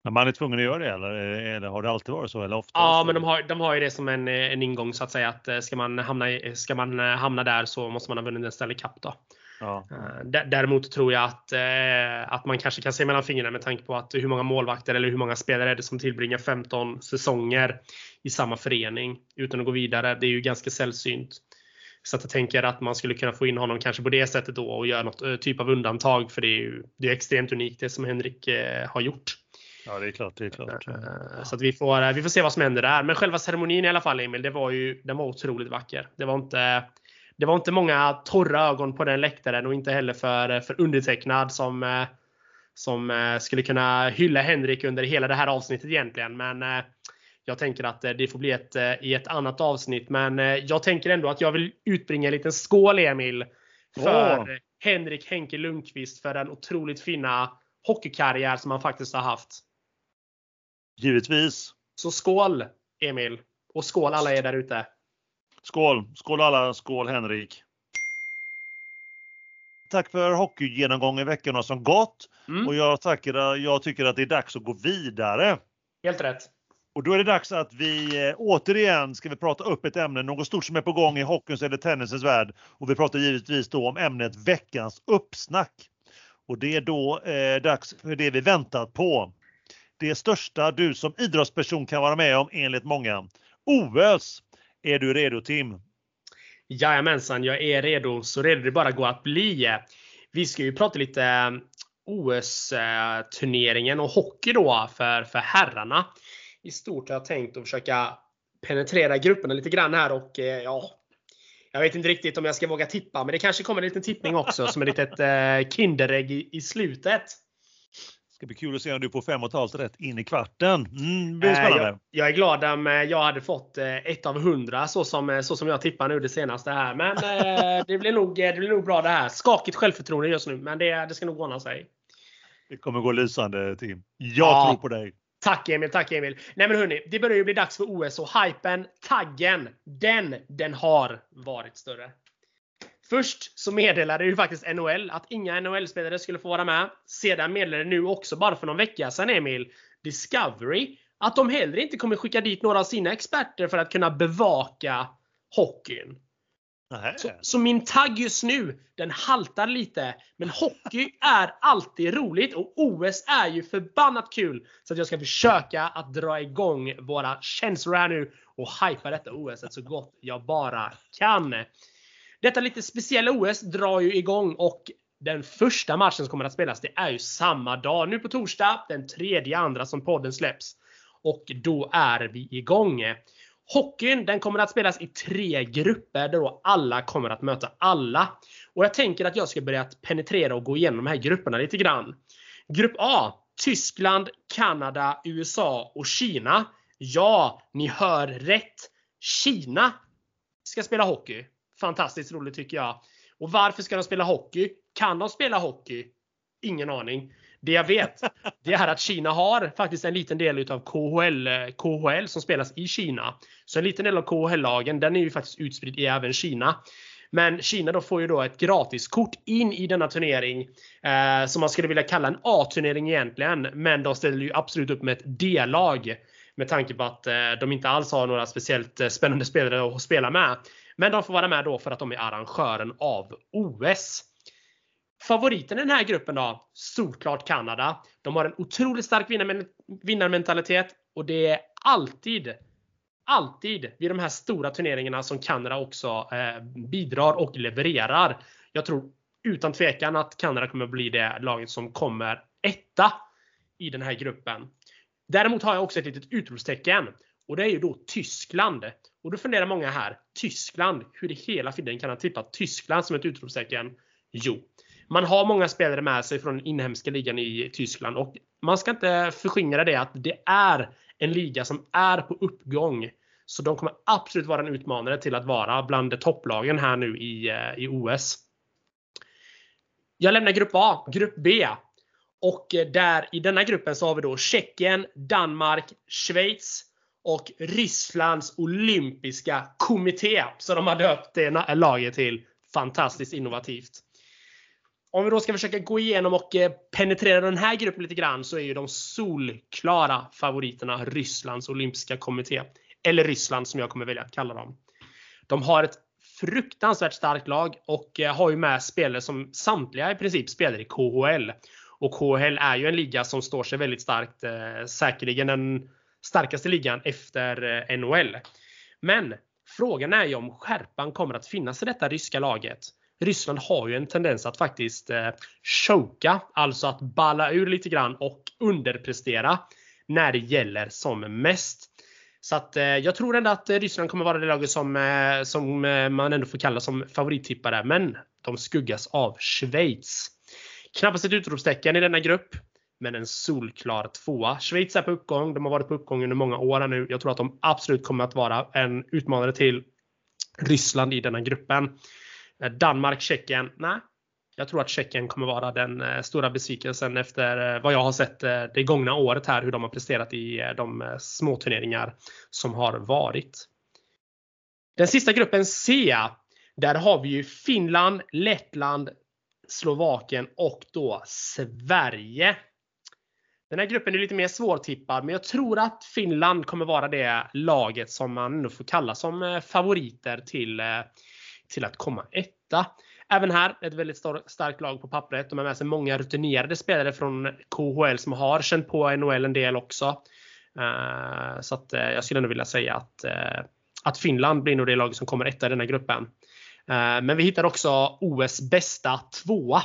Men man är tvungen att göra det eller, eller har det alltid varit så? Eller ofta ja, men de har, de har ju det som en, en ingång så att säga. Att eh, ska man hamna, ska man eh, hamna där så måste man ha vunnit en Stanley Cup. Då. Ja. Eh, däremot tror jag att, att man kanske kan se mellan fingrarna med tanke på att hur många målvakter eller hur många spelare är det som tillbringar 15 säsonger i samma förening utan att gå vidare. Det är ju ganska sällsynt. Så att jag tänker att man skulle kunna få in honom kanske på det sättet då och göra något typ av undantag för det är ju det är extremt unikt det som Henrik har gjort. Ja, det är klart. Det är klart. Eh, så att vi, får, eh, vi får se vad som händer där. Men själva ceremonin i alla fall, Emil, det var ju, den var otroligt vacker. Det var inte, det var inte många torra ögon på den läktaren och inte heller för, för undertecknad som, eh, som skulle kunna hylla Henrik under hela det här avsnittet egentligen. Men jag tänker att det får bli ett, i ett annat avsnitt. Men jag tänker ändå att jag vill utbringa en liten skål, Emil, för oh. Henrik Henke Lundqvist för den otroligt fina hockeykarriär som han faktiskt har haft. Givetvis. Så skål Emil! Och skål alla er där ute! Skål! Skål alla! Skål Henrik! Tack för hockeygenomgången veckorna som gått. Mm. Och jag, tackar, jag tycker att det är dags att gå vidare. Helt rätt. Och då är det dags att vi eh, återigen ska vi prata upp ett ämne, något stort som är på gång i hockeyns eller tennisens värld. Och vi pratar givetvis då om ämnet veckans uppsnack. Och det är då eh, dags för det vi väntat på. Det största du som idrottsperson kan vara med om enligt många. OS! Är du redo Tim? Jajamensan, jag är redo. Så redo det bara går att bli. Vi ska ju prata lite eh, OS-turneringen eh, och hockey då för, för herrarna. I stort har jag tänkt att försöka penetrera grupperna lite grann här och eh, ja, jag vet inte riktigt om jag ska våga tippa, men det kanske kommer en liten tippning också som ett litet eh, Kinderägg i, i slutet. Det ska bli kul att se om du får fem och ett halvt rätt in i kvarten. Mm, det blir spännande. Jag, jag, är glad om jag hade fått ett av hundra så som, så som jag tippar nu det senaste här. Men det, blir nog, det blir nog bra det här. Skakigt självförtroende just nu, men det, det ska nog ordna sig. Det kommer gå lysande Tim. Jag Ja. tror på dig. Tack Emil, tack Emil. Nej men hörni, det börjar ju bli dags för OS och hypen, taggen, den, den har varit större. Först så meddelade ju faktiskt NHL att inga NHL-spelare skulle få vara med. Sedan meddelade nu också, bara för någon vecka sedan Emil, Discovery, att de heller inte kommer skicka dit några av sina experter för att kunna bevaka hockeyn. Så, så min tagg just nu, den haltar lite. Men hockey är alltid roligt och OS är ju förbannat kul. Så att jag ska försöka att dra igång våra känslor här nu och hypa detta OS så gott jag bara kan. Detta lite speciella OS drar ju igång och den första matchen som kommer att spelas, det är ju samma dag. Nu på torsdag, den tredje andra som podden släpps. Och då är vi igång. Hockeyn den kommer att spelas i tre grupper där då alla kommer att möta alla. Och jag tänker att jag ska börja penetrera och gå igenom de här grupperna lite grann. Grupp A. Tyskland, Kanada, USA och Kina. Ja, ni hör rätt. Kina ska spela hockey. Fantastiskt roligt tycker jag. Och varför ska de spela hockey? Kan de spela hockey? Ingen aning. Det jag vet, det är att Kina har faktiskt en liten del utav KHL, KHL som spelas i Kina. Så en liten del av KHL-lagen, den är ju faktiskt utspridd i även Kina. Men Kina då får ju då ett gratiskort in i denna turnering. Eh, som man skulle vilja kalla en A-turnering egentligen. Men de ställer ju absolut upp med ett D-lag. Med tanke på att eh, de inte alls har några speciellt eh, spännande spelare att spela med. Men de får vara med då för att de är arrangören av OS. Favoriten i den här gruppen då? Solklart Kanada. De har en otroligt stark vinnarmentalitet och det är alltid, alltid vid de här stora turneringarna som Kanada också eh, bidrar och levererar. Jag tror utan tvekan att Kanada kommer bli det laget som kommer etta i den här gruppen. Däremot har jag också ett litet utropstecken och det är ju då Tyskland. Och då funderar många här. Tyskland, hur i hela friden kan han tippa Tyskland som ett utropstecken? Jo, man har många spelare med sig från den inhemska ligan i Tyskland och man ska inte förskingra det att det är en liga som är på uppgång. Så de kommer absolut vara en utmanare till att vara bland topplagen här nu i, eh, i OS. Jag lämnar grupp A, grupp B. Och eh, där i denna gruppen så har vi då Tjeckien, Danmark, Schweiz och Rysslands olympiska kommitté. Som de har döpt det laget till. Fantastiskt innovativt. Om vi då ska försöka gå igenom och eh, penetrera den här gruppen lite grann så är ju de solklara favoriterna Rysslands olympiska kommitté. Eller Ryssland som jag kommer välja att kalla dem. De har ett fruktansvärt starkt lag och eh, har ju med spelare som samtliga i princip spelar i KHL. Och KHL är ju en liga som står sig väldigt starkt. Eh, säkerligen den starkaste ligan efter eh, NHL. Men frågan är ju om skärpan kommer att finnas i detta ryska laget. Ryssland har ju en tendens att faktiskt eh, choka, alltså att balla ur lite grann och underprestera när det gäller som mest. Så att eh, jag tror ändå att eh, Ryssland kommer vara det laget som, eh, som eh, man ändå får kalla som favorittippare. Men de skuggas av Schweiz. Knappast ett utropstecken i denna grupp. Men en solklar tvåa. Schweiz är på uppgång. De har varit på uppgång under många år nu. Jag tror att de absolut kommer att vara en utmanare till Ryssland i denna gruppen. Eh, Danmark, Tjeckien, nej. Jag tror att Tjeckien kommer vara den eh, stora besvikelsen efter eh, vad jag har sett det gångna året här, hur de har presterat i de små turneringar som har varit. Den sista gruppen C, där har vi ju Finland, Lettland, Slovakien och då Sverige. Den här gruppen är lite mer svårtippad, men jag tror att Finland kommer vara det laget som man nu får kalla som favoriter till, till att komma etta. Även här ett väldigt starkt lag på pappret. De har med sig många rutinerade spelare från KHL som har känt på NHL en del också. Eh, så att, eh, jag skulle ändå vilja säga att, eh, att Finland blir nog det lag som kommer etta i den här gruppen. men vi hittar också OS bästa tvåa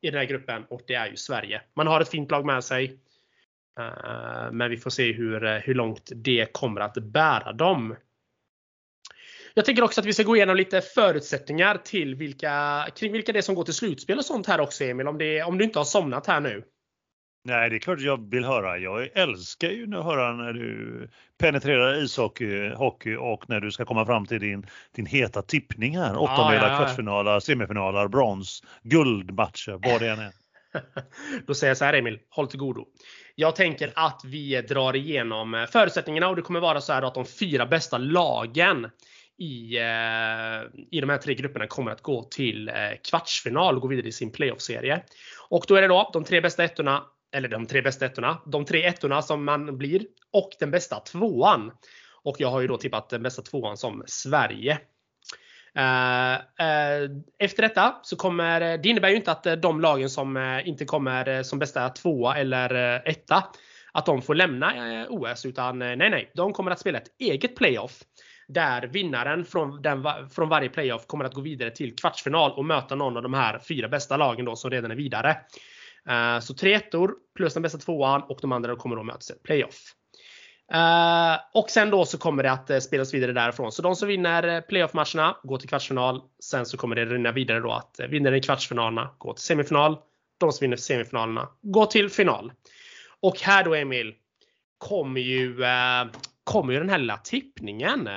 i den här gruppen och det är ju Sverige. Man har ett fint lag med sig. men vi får se hur, hur långt det kommer att bära dem. Jag tänker också att vi ska gå igenom lite förutsättningar till vilka, kring vilka det är som går till slutspel och sånt här också Emil, om, det, om du inte har somnat här nu. Nej, det är klart jag vill höra. Jag älskar ju att höra när du penetrerar ishockey hockey och när du ska komma fram till din, din heta tippning här. Åttondelar, ah, ja. kvartsfinaler, semifinaler, brons, guldmatcher, vad det än är. Då säger jag så här Emil, håll till godo. Jag tänker att vi drar igenom förutsättningarna och det kommer vara så här att de fyra bästa lagen i, eh, i de här tre grupperna kommer att gå till eh, kvartsfinal och gå vidare i sin playoff-serie. Och då är det då de tre bästa ettorna, eller de tre bästa ettorna, de tre ettorna som man blir och den bästa tvåan. Och jag har ju då tippat den bästa tvåan som Sverige. Uh, uh, efter detta så kommer, eh, det innebär ju inte att de lagen som uh, inte kommer som bästa tvåa eller etta, att de får lämna OS utan nej nej, de kommer att spela ett eget playoff där vinnaren från, den, från varje playoff kommer att gå vidare till kvartsfinal och möta någon av de här fyra bästa lagen då som redan är vidare. Eh, så tre ettor plus den bästa tvåan och de andra kommer då mötas i playoff. Uh, och sen då så kommer det att eh, uh, spelas vidare därifrån. Så de som vinner playoff-matcherna går till kvartsfinal. Sen så kommer det rinna vidare då att uh, vinnaren i kvartsfinalerna går till semifinal. De som vinner semifinalerna går till final. Och här då Emil kommer ju, kommer ju den här lilla tippningen.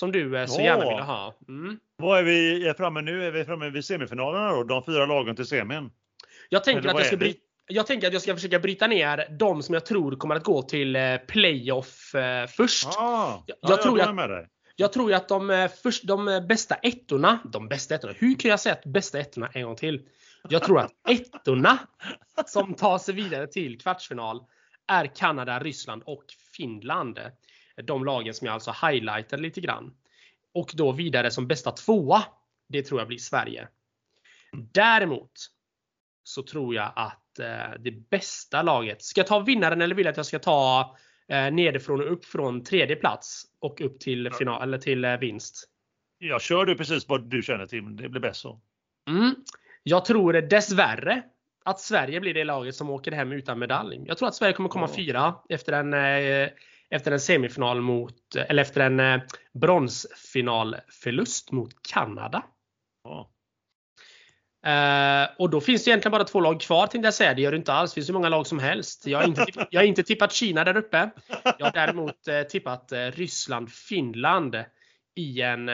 Som du eh, så gärna ville ha. Mm. Vad är vi framme nu? Är vi framme vid semifinalerna då? De fyra lagen till semin? Jag tänker, att jag, ska bry- jag tänker att jag ska försöka bryta ner de som jag tror kommer att gå till eh, playoff eh, först. Ah, jag, jag tror jag att, jag tror att de, först, de bästa ettorna, de bästa ettorna, hur kan jag säga att bästa ettorna en gång till? Jag tror att ettorna som tar sig vidare till kvartsfinal är Kanada, Ryssland och Finland de lagen som jag alltså highlightade lite grann. Och då vidare som bästa tvåa. Det tror jag blir Sverige. Däremot så tror jag att eh, det bästa laget. Ska jag ta vinnaren eller vill jag att jag ska ta eh, nedifrån och upp från tredje plats och upp till final eller till eh, vinst? Jag kör du precis vad du känner till. Det blir bäst så. Mm. Jag tror dessvärre att Sverige blir det laget som åker hem utan medalj. Jag tror att Sverige kommer komma ja. fyra efter en eh, efter en semifinal mot, eller efter en eh, bronsfinalförlust mot Kanada. Ja. Uh, och då finns det egentligen bara två lag kvar tänkte jag säga. Det gör det inte alls. Det finns hur många lag som helst. Jag har inte, tippat, jag har inte tippat Kina där uppe. Jag har däremot uh, tippat uh, Ryssland-Finland i en,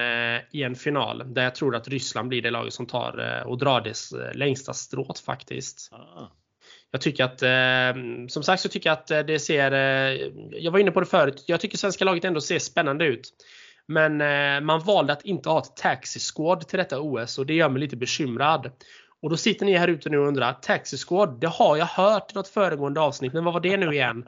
i en final. Där jag tror att Ryssland blir det laget som tar och drar det längsta strået faktiskt. Ah. Jag tycker att, eh, som sagt så tycker jag att eh, det ser, eh, jag var inne på det förut, jag tycker svenska laget ändå ser spännande ut. Men eh, man valde att inte ha ett taxi squad till detta OS och det gör mig lite bekymrad. Och då sitter ni här ute nu och undrar, taxi squad, det har jag hört i något föregående avsnitt, men vad var det nu igen?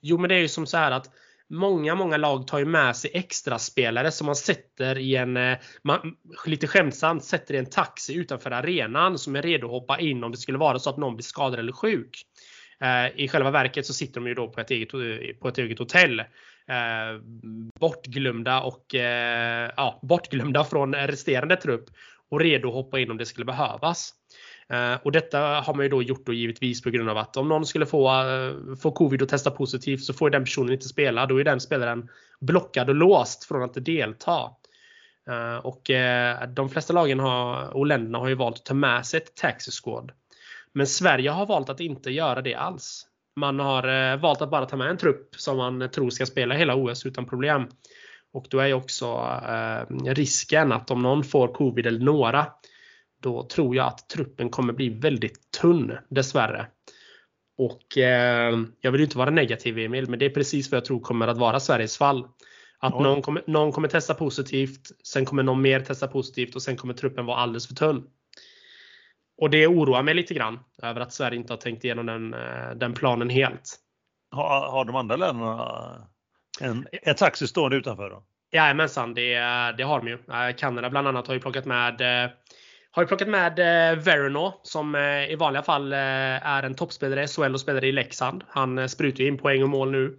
Jo men det är ju som så här att många, många lag tar ju med sig extra spelare som man sätter i en, eh, man, lite skämtsamt, sätter i en taxi utanför arenan som är redo att hoppa in om det skulle vara så att någon blir skadad eller sjuk. Eh, I själva verket så sitter de ju då på ett eget, eh, på ett eget hotell. Eh, bortglömda och ja, bortglömda från resterande trupp och redo att hoppa in om det skulle behövas. Eh, och detta har man ju då gjort då givetvis på grund av att om någon skulle få, eh, få covid och testa positivt så får den personen inte spela. Då är den spelaren blockad och låst från att delta. Eh, och de flesta lagen har, och länderna har ju valt att ta med sig ett taxi squad. Men Sverige har valt att inte göra det alls. Man har valt att bara ta med en trupp som man tror ska spela hela OS utan problem. Och då är ju också risken att om någon får covid eller några då tror jag att truppen kommer bli väldigt tunn dessvärre. Och eh, jag vill inte vara negativ Emil, men det är precis vad jag tror kommer att vara Sveriges fall. Att någon kommer, någon kommer testa positivt, sen kommer någon mer testa positivt och sen kommer truppen vara alldeles för tunn. Och det oroar mig lite grann över att Sverige inte har tänkt igenom den, eh, den planen helt. Har, har de andra länderna en, en taxi stående utanför? Då? Jajamensan, det, det har de ju. Eh, Kanada bland annat har ju plockat med eh, har ju plockat med eh, Verino som eh, i vanliga fall eh, är en toppspelare i SHL och spelare i Leksand. Han sprutar ju in poäng och mål nu.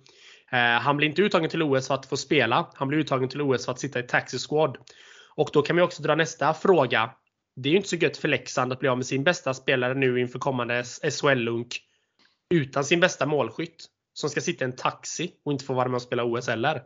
Han blir inte uttagen till OS för att få spela. Han blir uttagen till OS för att sitta i Taxi Squad. Och då kan vi också dra nästa fråga det är ju inte så gött för Leksand att bli av med sin bästa spelare nu inför kommande SHL-lunk. Utan sin bästa målskytt. Som ska sitta i en taxi och inte få vara med och spela OS heller.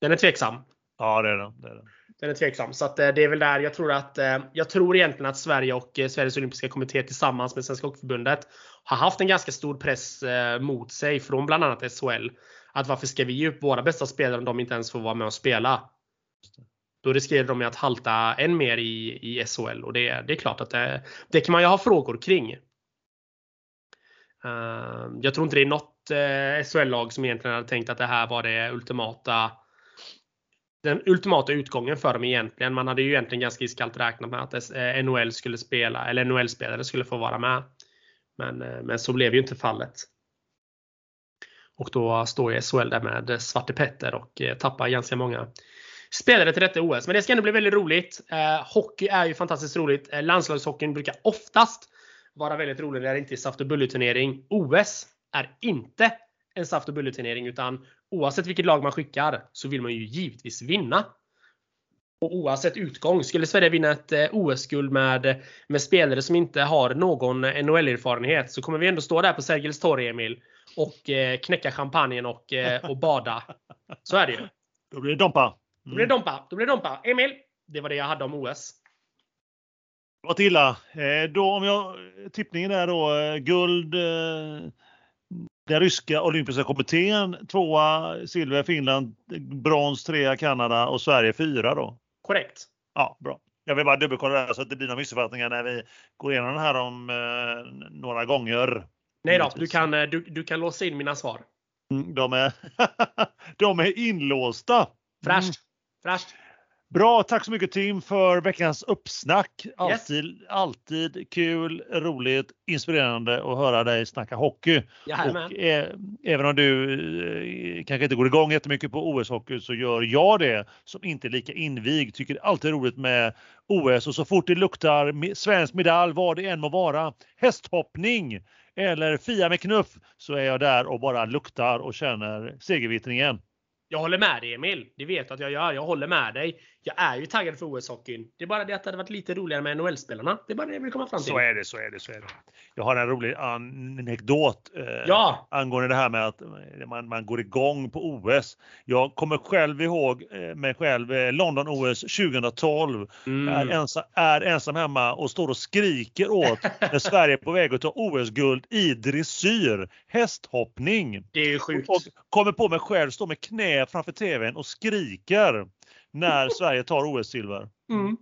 Den är tveksam. Ja, det är den. Det är den den är tveksam. Så att, eh, det är väl där jag tror att eh, jag tror egentligen att Sverige och eh, Sveriges Olympiska Kommitté tillsammans med Svenska Hockeyförbundet har haft en ganska stor press eh, mot sig från bland annat SHL. Att varför ska vi ge upp våra bästa spelare om de inte ens får vara med och spela? Då riskerar de att halta än mer i, i SHL och det, det är klart att det, det kan man ju ha frågor kring. Eh, jag tror inte det är något SHL-lag som egentligen hade tänkt att det här var det ultimata den ultimata utgången för dem egentligen. Man hade ju egentligen ganska iskallt räknat med att eh, NHL skulle spela, eller NHL-spelare skulle få vara med. Men, eh, men så blev ju inte fallet. Och då står ju SHL där med Svarte Petter och eh, tappar ganska många spelare till detta OS. Men det ska ändå bli väldigt roligt. Hockey är ju fantastiskt roligt. Eh, landslagshockeyn brukar oftast vara väldigt rolig när det inte är saft och bulleturnering. OS är inte en saft och bulleturnering utan oavsett vilket lag man skickar så vill man ju givetvis vinna. Och oavsett utgång, skulle Sverige vinna ett eh, OS-guld med, med spelare som inte har någon NHL-erfarenhet så kommer vi ändå stå där på Sergels torg, Emil, och eh, knäcka champagnen och, eh, och bada. Så är det ju. Då blir det Dompa. Då blir det mm. Dompa. Då blir det Dompa. Emil, det var det jag hade om OS. Vad illa. Eh, då om jag, tippningen är då eh, guld eh, den ryska olympiska kommittén, tvåa silver Finland, brons trea Kanada och Sverige fyra då. Korrekt. Ja, bra. Jag vill bara dubbelkolla det så att det blir några missuppfattningar när vi går igenom det här om eh, några gånger. Nej då, du kan, du, du kan låsa in mina svar. Mm, de, är de är inlåsta. Fräscht. Fräscht. Bra, tack så mycket Tim för veckans uppsnack. Alltid, yes. alltid kul, roligt, inspirerande att höra dig snacka hockey. Och, eh, även om du eh, kanske inte går igång jättemycket på OS-hockey så gör jag det som inte är lika invigd. Tycker det alltid är roligt med OS och så fort det luktar svensk medalj, vad det än må vara, hästhoppning eller Fia med knuff så är jag där och bara luktar och känner segervittringen. Jag håller med dig Emil. Det vet att jag gör. Jag håller med dig. Jag är ju taggad för OS-hockeyn. Det är bara det att det hade varit lite roligare med NHL-spelarna. Det är bara det jag vill komma fram till. Så är det, så är det, så är det. Jag har en rolig anekdot eh, ja. angående det här med att man, man går igång på OS. Jag kommer själv ihåg eh, mig själv eh, London OS 2012. Mm. Är, ensam, är ensam hemma och står och skriker åt när Sverige är på väg att ta OS-guld i dressyr, hästhoppning. Det är ju sjukt. Och kommer på mig själv, står med knä framför TVn och skriker när Sverige tar OS-silver. Mm.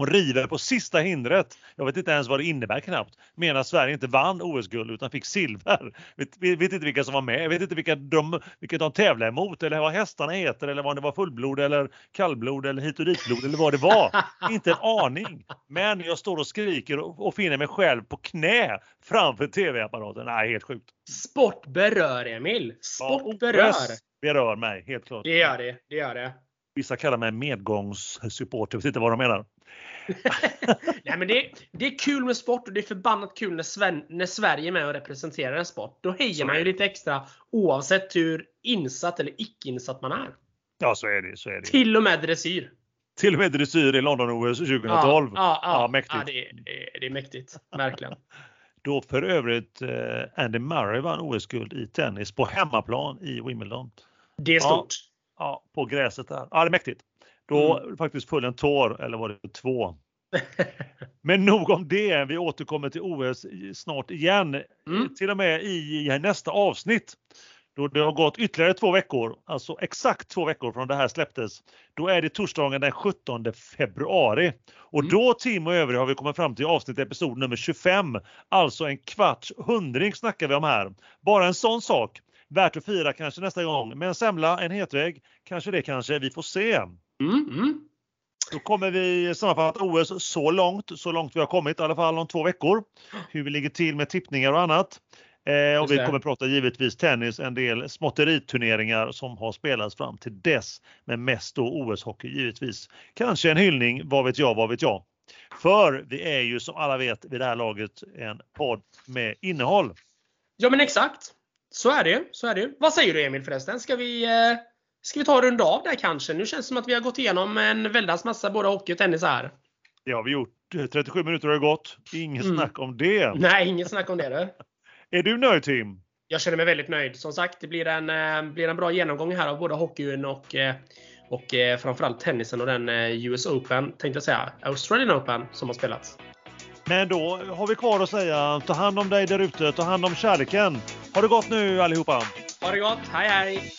Och river på sista hindret. Jag vet inte ens vad det innebär knappt. Menar Sverige inte vann OS-guld utan fick silver. Vet, vet, inte vilka som var med. Jag vet inte vilka de, vilka de tävlade emot eller vad hästarna heter eller vad det var fullblod eller kallblod eller hit och ditblod eller vad det var. inte en aning. Men jag står och skriker och, och finner mig själv på knä framför TV-apparaten. Nej, helt sjukt. Sport berör Emil. Sport ja, berör. berör mig, helt klart. Det gör det. Det gör det. Vissa kallar mig medgångssupporter, jag vet inte vad de menar. Nej, men det, det är kul med sport och det är förbannat kul när, Sven, när Sverige är med och representerar en sport. Då hejar man ju lite extra oavsett hur insatt eller icke insatt man är. Ja, så är det. Så är det. Till och med dressyr. Till och med dressyr i London-OS 2012. Ja, ja, ja, ja mäktigt. Det, är, det är mäktigt. Verkligen. Då för övrigt eh, Andy Murray vann OS-guld i tennis på hemmaplan i Wimbledon. Det är stort. Ja, på gräset där. Ja, det är mäktigt. Då mm. faktiskt föll en tår, eller var det två? Men nog om det. Vi återkommer till OS snart igen. Mm. Till och med i nästa avsnitt. då det har gått ytterligare två veckor, alltså exakt två veckor från det här släpptes, då är det torsdagen den 17 februari. Och mm. då Tim och övriga har vi kommit fram till avsnitt episod nummer 25. Alltså en kvarts hundring snackar vi om här. Bara en sån sak. Värt att fira kanske nästa gång. Med en semla, en hetvägg, kanske det kanske, vi får se. Mm, mm. Då kommer vi sammanfatta OS så långt, så långt vi har kommit i alla fall om två veckor. Hur vi ligger till med tippningar och annat. Eh, och vi kommer prata givetvis tennis, en del småtteriturneringar som har spelats fram till dess. Men mest då OS-hockey givetvis. Kanske en hyllning, vad vet jag, vad vet jag. För vi är ju som alla vet vid det här laget en podd med innehåll. Ja men exakt. Så är det Så är det Vad säger du Emil förresten? Ska vi, eh, ska vi ta en runda av där kanske? Nu känns det som att vi har gått igenom en väldans massa både hockey och tennis här. Det har vi gjort. 37 minuter har gått. Inget mm. snack om det. Nej, inget snack om det. Du. Är du nöjd Tim? Jag känner mig väldigt nöjd. Som sagt, det blir en, eh, blir en bra genomgång här av både hockeyn och, eh, och eh, framförallt tennisen och den US Open, tänkte jag säga, Australian Open som har spelats. Men då har vi kvar att säga, ta hand om dig där ute, ta hand om kärleken. Ha det gott nu allihopa! Ha det gott, hej hej!